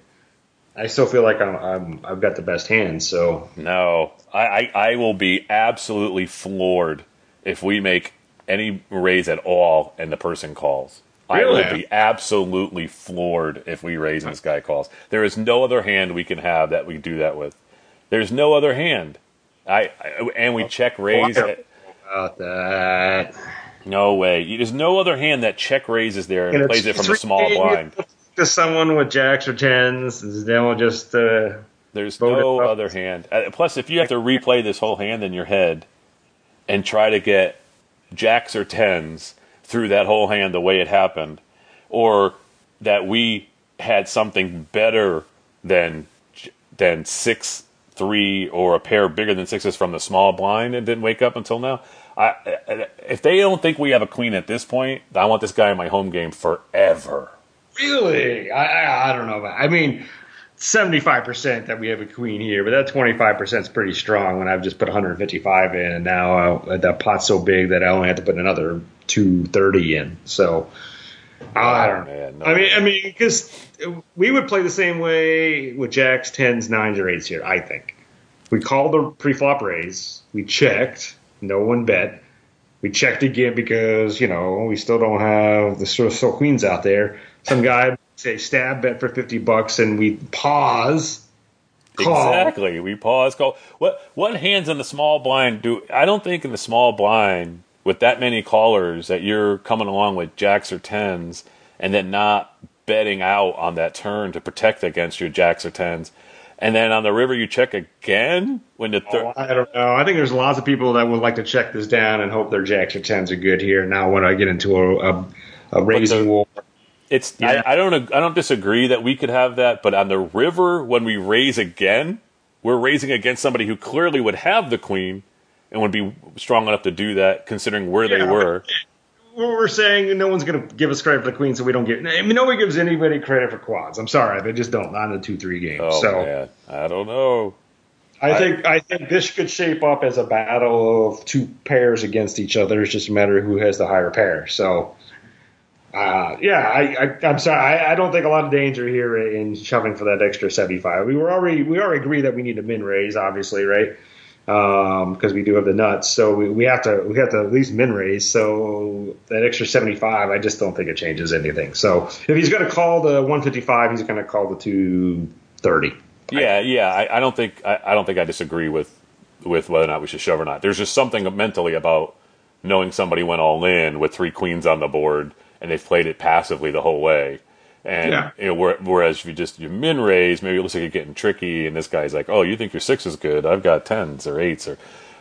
I still feel like I'm, i have got the best hand. So no, I, I, I will be absolutely floored if we make any raise at all and the person calls. Really? I will be absolutely floored if we raise and this guy calls. There is no other hand we can have that we do that with. There's no other hand. I, I and we check raise. About that. No way. There's no other hand that check raises there and, and plays it from a small blind. To someone with jacks or tens, they'll just. Uh, There's no other hand. Uh, plus, if you have to replay this whole hand in your head and try to get jacks or tens through that whole hand the way it happened, or that we had something better than than six three or a pair bigger than sixes from the small blind and didn't wake up until now. I, if they don't think we have a queen at this point, I want this guy in my home game forever. Really? I, I, I don't know. About, I mean, 75% that we have a queen here, but that 25% is pretty strong when I've just put 155 in, and now uh, that pot's so big that I only have to put another 230 in. So I oh, don't know. Man, no. I mean, I mean, because we would play the same way with jacks, tens, nines, or eights here. I think we called the pre-flop raise, we checked, no one bet. We checked again because, you know, we still don't have the sort of queens out there. Some guy say stab bet for 50 bucks and we pause. Call. Exactly. We pause call. What what hands in the small blind do I don't think in the small blind with that many callers that you're coming along with jacks or tens and then not betting out on that turn to protect against your jacks or tens and then on the river, you check again when the third. Oh, I don't know. I think there's lots of people that would like to check this down and hope their jacks or tens are good here. Now, when I get into a, a, a raising the, war, it's yeah. I, I, don't I don't disagree that we could have that, but on the river, when we raise again, we're raising against somebody who clearly would have the queen and would be strong enough to do that, considering where yeah, they were we're saying no one's going to give us credit for the queen, so we don't get. I mean, nobody gives anybody credit for quads. I'm sorry, they just don't. Not in the two three game. Oh so, man, I don't know. I, I think I think this could shape up as a battle of two pairs against each other. It's just a matter of who has the higher pair. So, uh, yeah, I, I am sorry. I, I, don't think a lot of danger here in shoving for that extra 75. We were already we already agree that we need a min raise, obviously, right? Because um, we do have the nuts. So we, we have to we have to at least min raise. So that extra 75, I just don't think it changes anything. So if he's going to call the 155, he's going to call the 230. Yeah, yeah. I, I don't think I, I, don't think I disagree with with whether or not we should shove or not. There's just something mentally about knowing somebody went all in with three queens on the board and they've played it passively the whole way and yeah. you know, whereas if you just you min raise, maybe it looks like you're getting tricky, and this guy's like, "Oh, you think your six is good? I've got tens or eights or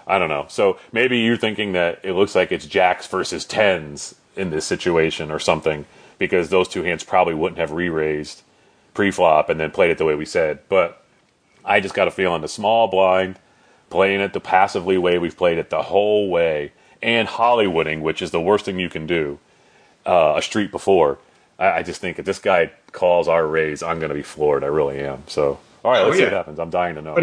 I don't know." So maybe you're thinking that it looks like it's jacks versus tens in this situation or something, because those two hands probably wouldn't have re-raised pre-flop and then played it the way we said. But I just got a feeling the small blind, playing it the passively way we've played it the whole way, and Hollywooding, which is the worst thing you can do, uh, a street before I, I, just think if this guy calls our raise, I'm going to be floored. I really am. So, all right, oh, let's yeah. see what happens. I'm dying to know.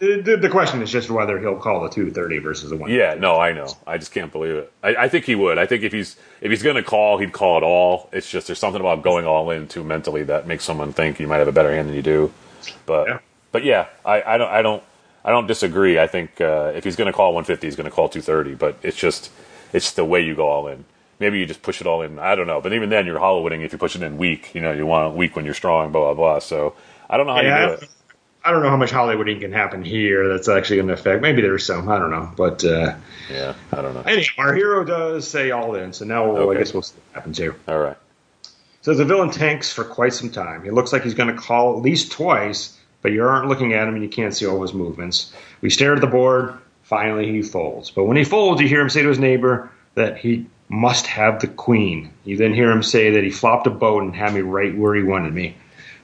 The, the question is just whether he'll call the two thirty versus the one. Yeah, no, I know. I just can't believe it. I, I think he would. I think if he's if he's going to call, he'd call it all. It's just there's something about going all in too mentally that makes someone think you might have a better hand than you do. But Yeah. but yeah, I, I don't I don't I don't disagree. I think uh, if he's going to call 150, he's going to call 230. But it's just it's the way you go all in. Maybe you just push it all in. I don't know. But even then, you're Hollywooding if you push it in weak. You know, you want it weak when you're strong. Blah blah blah. So I don't know how you do Yeah, it. I don't know how much Hollywooding can happen here. That's actually going to affect. Maybe there's some. I don't know. But uh, Yeah, I don't know. Anyway, our hero does say all in. So now we'll, Okay. I guess we'll see what happens here. All right. So the villain tanks for quite some time. He looks like he's going to call at least twice, but you aren't looking at him and you can't see all his movements. We stare at the board. Finally, he folds. But when he folds, you hear him say to his neighbor that he must have the queen. You then hear him say that he flopped a boat and had me right where he wanted me.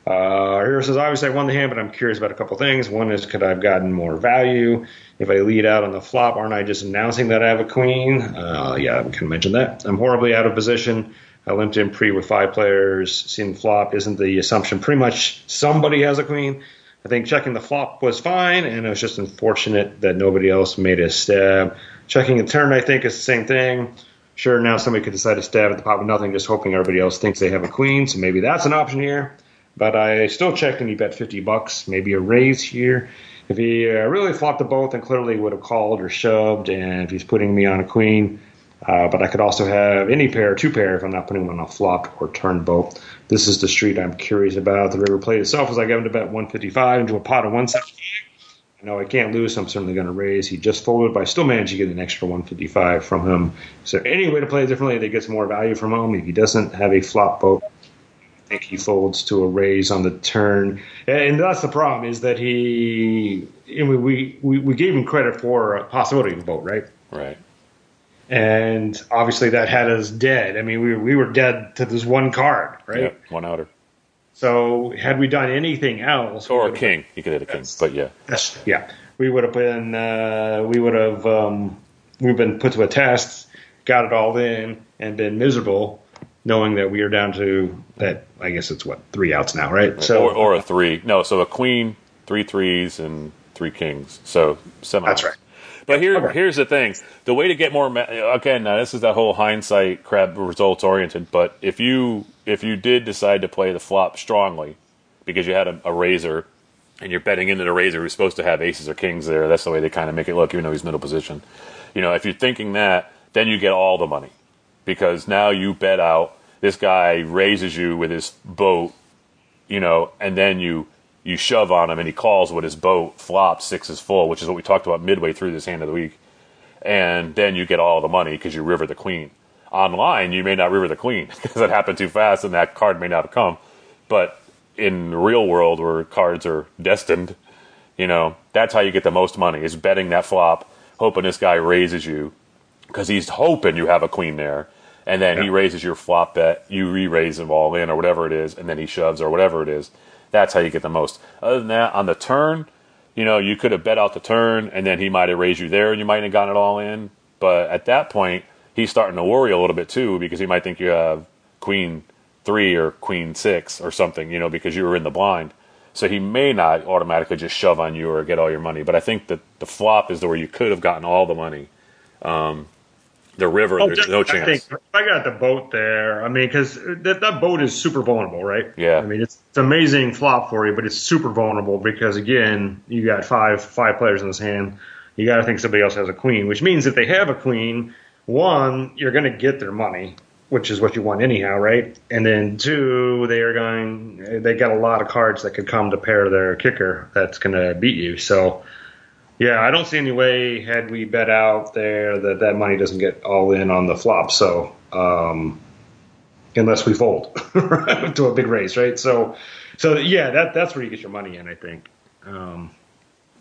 Uh, hero says, obviously, I won the hand, but I'm curious about a couple things. One is, could I have gotten more value? If I lead out on the flop, aren't I just announcing that I have a queen? Uh, yeah, we can mention that. I'm horribly out of position. I limped in pre with five players. Seeing flop isn't the assumption. Pretty much somebody has a queen. I think checking the flop was fine, and it was just unfortunate that nobody else made a stab. Checking the turn, I think, is the same thing. Sure, now somebody could decide to stab at the pot with nothing, just hoping everybody else thinks they have a queen, so maybe that's an option here. But I still checked and he bet 50 bucks, maybe a raise here. If he uh, really flopped the boat, then clearly would have called or shoved, and if he's putting me on a queen, uh, but I could also have any pair, two pair, if I'm not putting him on a flop or turn boat. This is the street I'm curious about. The river plate itself was I got him to bet 155 into a pot of 175. I know I can't lose, so I'm certainly going to raise. He just folded, but I still managed to get an extra 155 from him. Is there any way to play it differently that gets more value from him? If he doesn't have a flop boat, I think he folds to a raise on the turn, and that's the problem is that he. Mean, we, we we gave him credit for a possibility of a vote, right? Right. And obviously that had us dead. I mean, we we were dead to this one card, right? Yeah. One outer. So had we done anything else, Or a king. You could hit a king. But yeah. That's, yeah, we would have been uh, we would have um, we've been put to a test, got it all in, and been miserable, knowing that we are down to that. I guess it's what three outs now, right? So or, or a three. No, so a queen, three threes, and three kings. So seven. That's right. But here, Okay. here's the thing: the way to get more ma- again. Now, this is that whole hindsight crap, results oriented. But if you if you did decide to play the flop strongly because you had a, a raiser and you're betting into the raiser who's supposed to have aces or kings there, that's the way they kind of make it look, even though he's middle position. You know, if you're thinking that, then you get all the money because now you bet out. This guy raises you with his boat you know, and then you you shove on him and he calls with his boat, flops, six is full, which is what we talked about midway through this hand of the week. And then you get all the money because you river the queen. Online, you may not river the queen because it happened too fast and that card may not have come. But in the real world where cards are destined, you know, that's how you get the most money is betting that flop, hoping this guy raises you because he's hoping you have a queen there. And then he raises your flop bet, you re raise him all in or whatever it is, and then he shoves or whatever it is. That's how you get the most. Other than that, on the turn, you know, you could have bet out the turn and then he might have raised you there and you might have gotten it all in. But at that point, he's starting to worry a little bit too because he might think you have queen three or queen six or something, you know, because you were in the blind. So he may not automatically just shove on you or get all your money. But I think that the flop is the where you could have gotten all the money. Um, the river, Oh, there's no I chance. think if I got the boat there. I mean, because that, that boat is super vulnerable, right? Yeah. I mean, it's, it's amazing flop for you, but it's super vulnerable because again, you got five five players in this hand. You got to think somebody else has a queen, which means if they have a queen, one, you're going to get their money, which is what you want anyhow, right? And then two, they are going. They got a lot of cards that could come to pair their kicker that's going to beat you. So. Yeah, I don't see any way had we bet out there that that money doesn't get all in on the flop. So, um, unless we fold to a big raise, right? So, so yeah, that that's where you get your money in. I think. Um,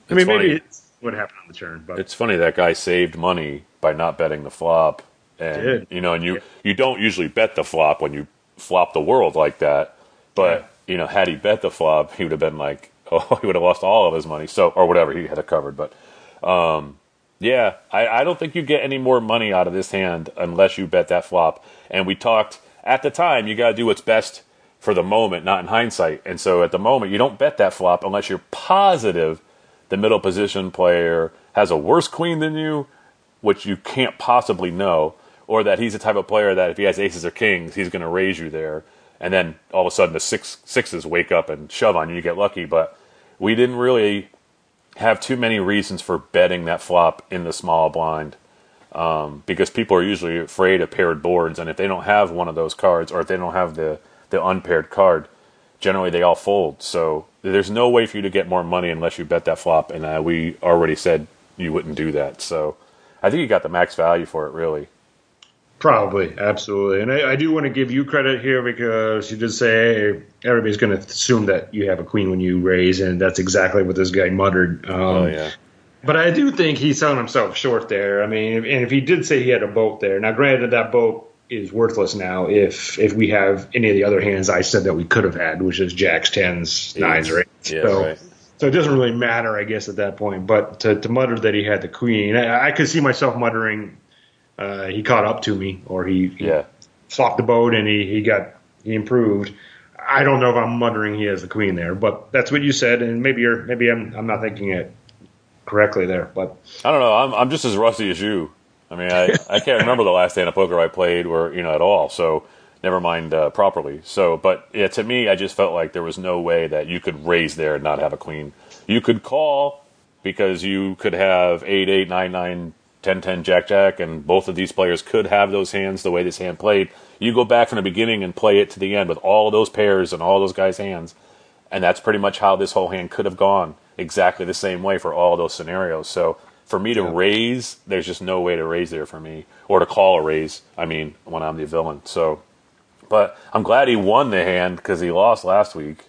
I mean, funny. maybe it's what happened on the turn, but It's funny that guy saved money by not betting the flop, and Did. you know, and you you don't usually bet the flop when you flop the world like that. But you know, had he bet the flop, he would have been like, oh, he would have lost all of his money, so or whatever he had it covered. But um, yeah, I, I don't think you get any more money out of this hand unless you bet that flop. And we talked at the time, you got to do what's best for the moment, not in hindsight. And so at the moment, you don't bet that flop unless you're positive the middle position player has a worse queen than you, which you can't possibly know, or that he's the type of player that if he has aces or kings, he's going to raise you there, and then all of a sudden the six sixes wake up and shove on you, you get lucky. But we didn't really have too many reasons for betting that flop in the small blind. Um, because people are usually afraid of paired boards, and if they don't have one of those cards, or if they don't have the the unpaired card, generally they all fold. So there's no way for you to get more money unless you bet that flop, and uh, we already said you wouldn't do that. So I think you got the max value for it, really. Probably, absolutely. And I, I do want to give you credit here because you did say hey, everybody's going to assume that you have a queen when you raise, and that's exactly what this guy muttered. Um, oh yeah. But I do think he's selling himself short there. I mean, and if he did say he had a boat there, now granted that boat is worthless now if if we have any of the other hands I said that we could have had, which is jacks, tens, nines, or eights. Yeah, so, right. so it doesn't really matter, I guess, at that point. But to, to mutter that he had the queen, I, I could see myself muttering, uh, he caught up to me, or he, he Yeah. flopped the boat and he, he got he improved. I don't know if I'm muttering he has the queen there, but that's what you said, and maybe you're maybe I'm I'm not thinking it correctly there, but I don't know. I'm I'm just as rusty as you. I mean, I, I can't remember the last hand of poker I played, or you know, at all. So never mind uh, properly. So, but yeah, to me, I just felt like there was no way that you could raise there and not have a queen. You could call because you could have eight eight nine nine. 10 10 jack jack and both of these players could have those hands the way this hand played you go back from the beginning and play it to the end with all those pairs and all those guys hands and that's pretty much how this whole hand could have gone exactly the same way for all those scenarios. So for me to raise, there's just no way to raise there for me, or to call a raise. I mean, when I'm the villain. So, but I'm glad he won the hand because he lost last week,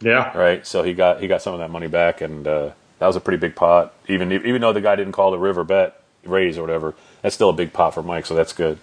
yeah, right? So he got he got some of that money back, and uh, that was a pretty big pot. Even even though the guy didn't call the river bet raise or whatever, that's still a big pot for Mike. So that's good.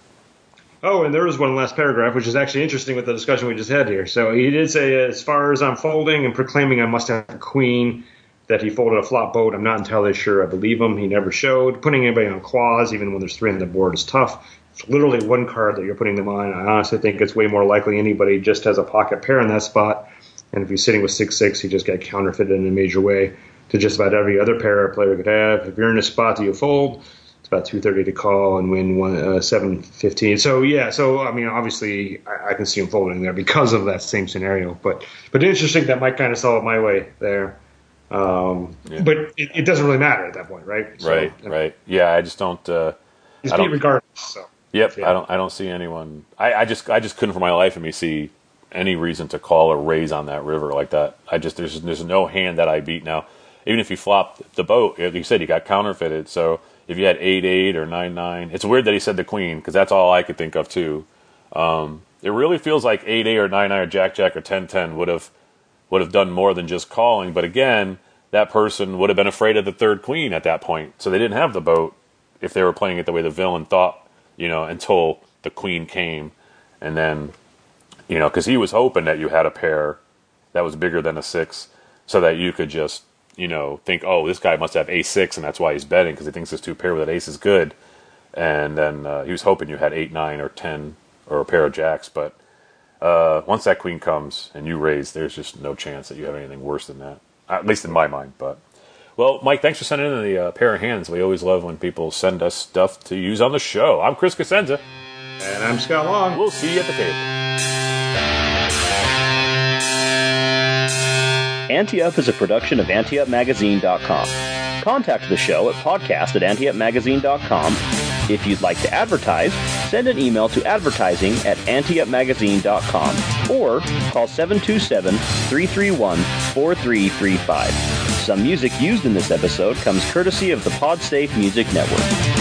Oh, and there was one last paragraph, which is actually interesting with the discussion we just had here. So he did say, as far as I'm folding and proclaiming I must have a queen, that he folded a flop boat. I'm not entirely sure I believe him. He never showed. Putting anybody on claws, even when there's three on the board, is tough. It's literally one card that you're putting them on. I honestly think it's way more likely anybody just has a pocket pair in that spot. And if he's sitting with six six, he just got counterfeited in a major way to just about every other pair a player could have. If you're in a spot that you fold, it's about two thirty to call and win one uh, seven fifteen. So yeah, so I mean, obviously I, I can see him folding there because of that same scenario. But but interesting that Mike kind of saw it my way there. Um, Yeah. But it, it doesn't really matter at that point, right? So, right, right. Yeah, I just don't. Uh, He's I beat don't- regardless. So Yep, Yeah. I don't. I don't see anyone. I, I just. I just couldn't for my life of me see any reason to call or raise on that river like that. I just. There's. There's no hand that I beat now. Even if you flop the boat, like you said, you got counterfeited. So if you had eight eight or nine nine, it's weird that he said the queen because that's all I could think of too. Um, it really feels like eight eight or nine nine or jack jack or ten ten would have would have done more than just calling. But again, that person would have been afraid of the third queen at that point, so they didn't have the boat if they were playing it the way the villain thought, you know, until the queen came, and then, you know, because he was hoping that you had a pair that was bigger than a six, so that you could just, you know, think, oh, this guy must have ace six, and that's why he's betting because he thinks his two pair with that ace is good, and then uh, he was hoping you had eight nine or ten or a pair of jacks, but. Uh, once that queen comes and you raise, there's just no chance that you have anything worse than that. At least in my mind. But well, Mike, thanks for sending in the uh, pair of hands. We always love when people send us stuff to use on the show. I'm Chris Cosenza. and I'm Scott Long. We'll see you at the table. Ante Up is a production of AnteUpMagazine.com. Contact the show at podcast at AnteUpMagazine.com. If you'd like to advertise, send an email to advertising at AnteUpMagazine.com or call 727-331-4335. Some music used in this episode comes courtesy of the PodSafe Music Network.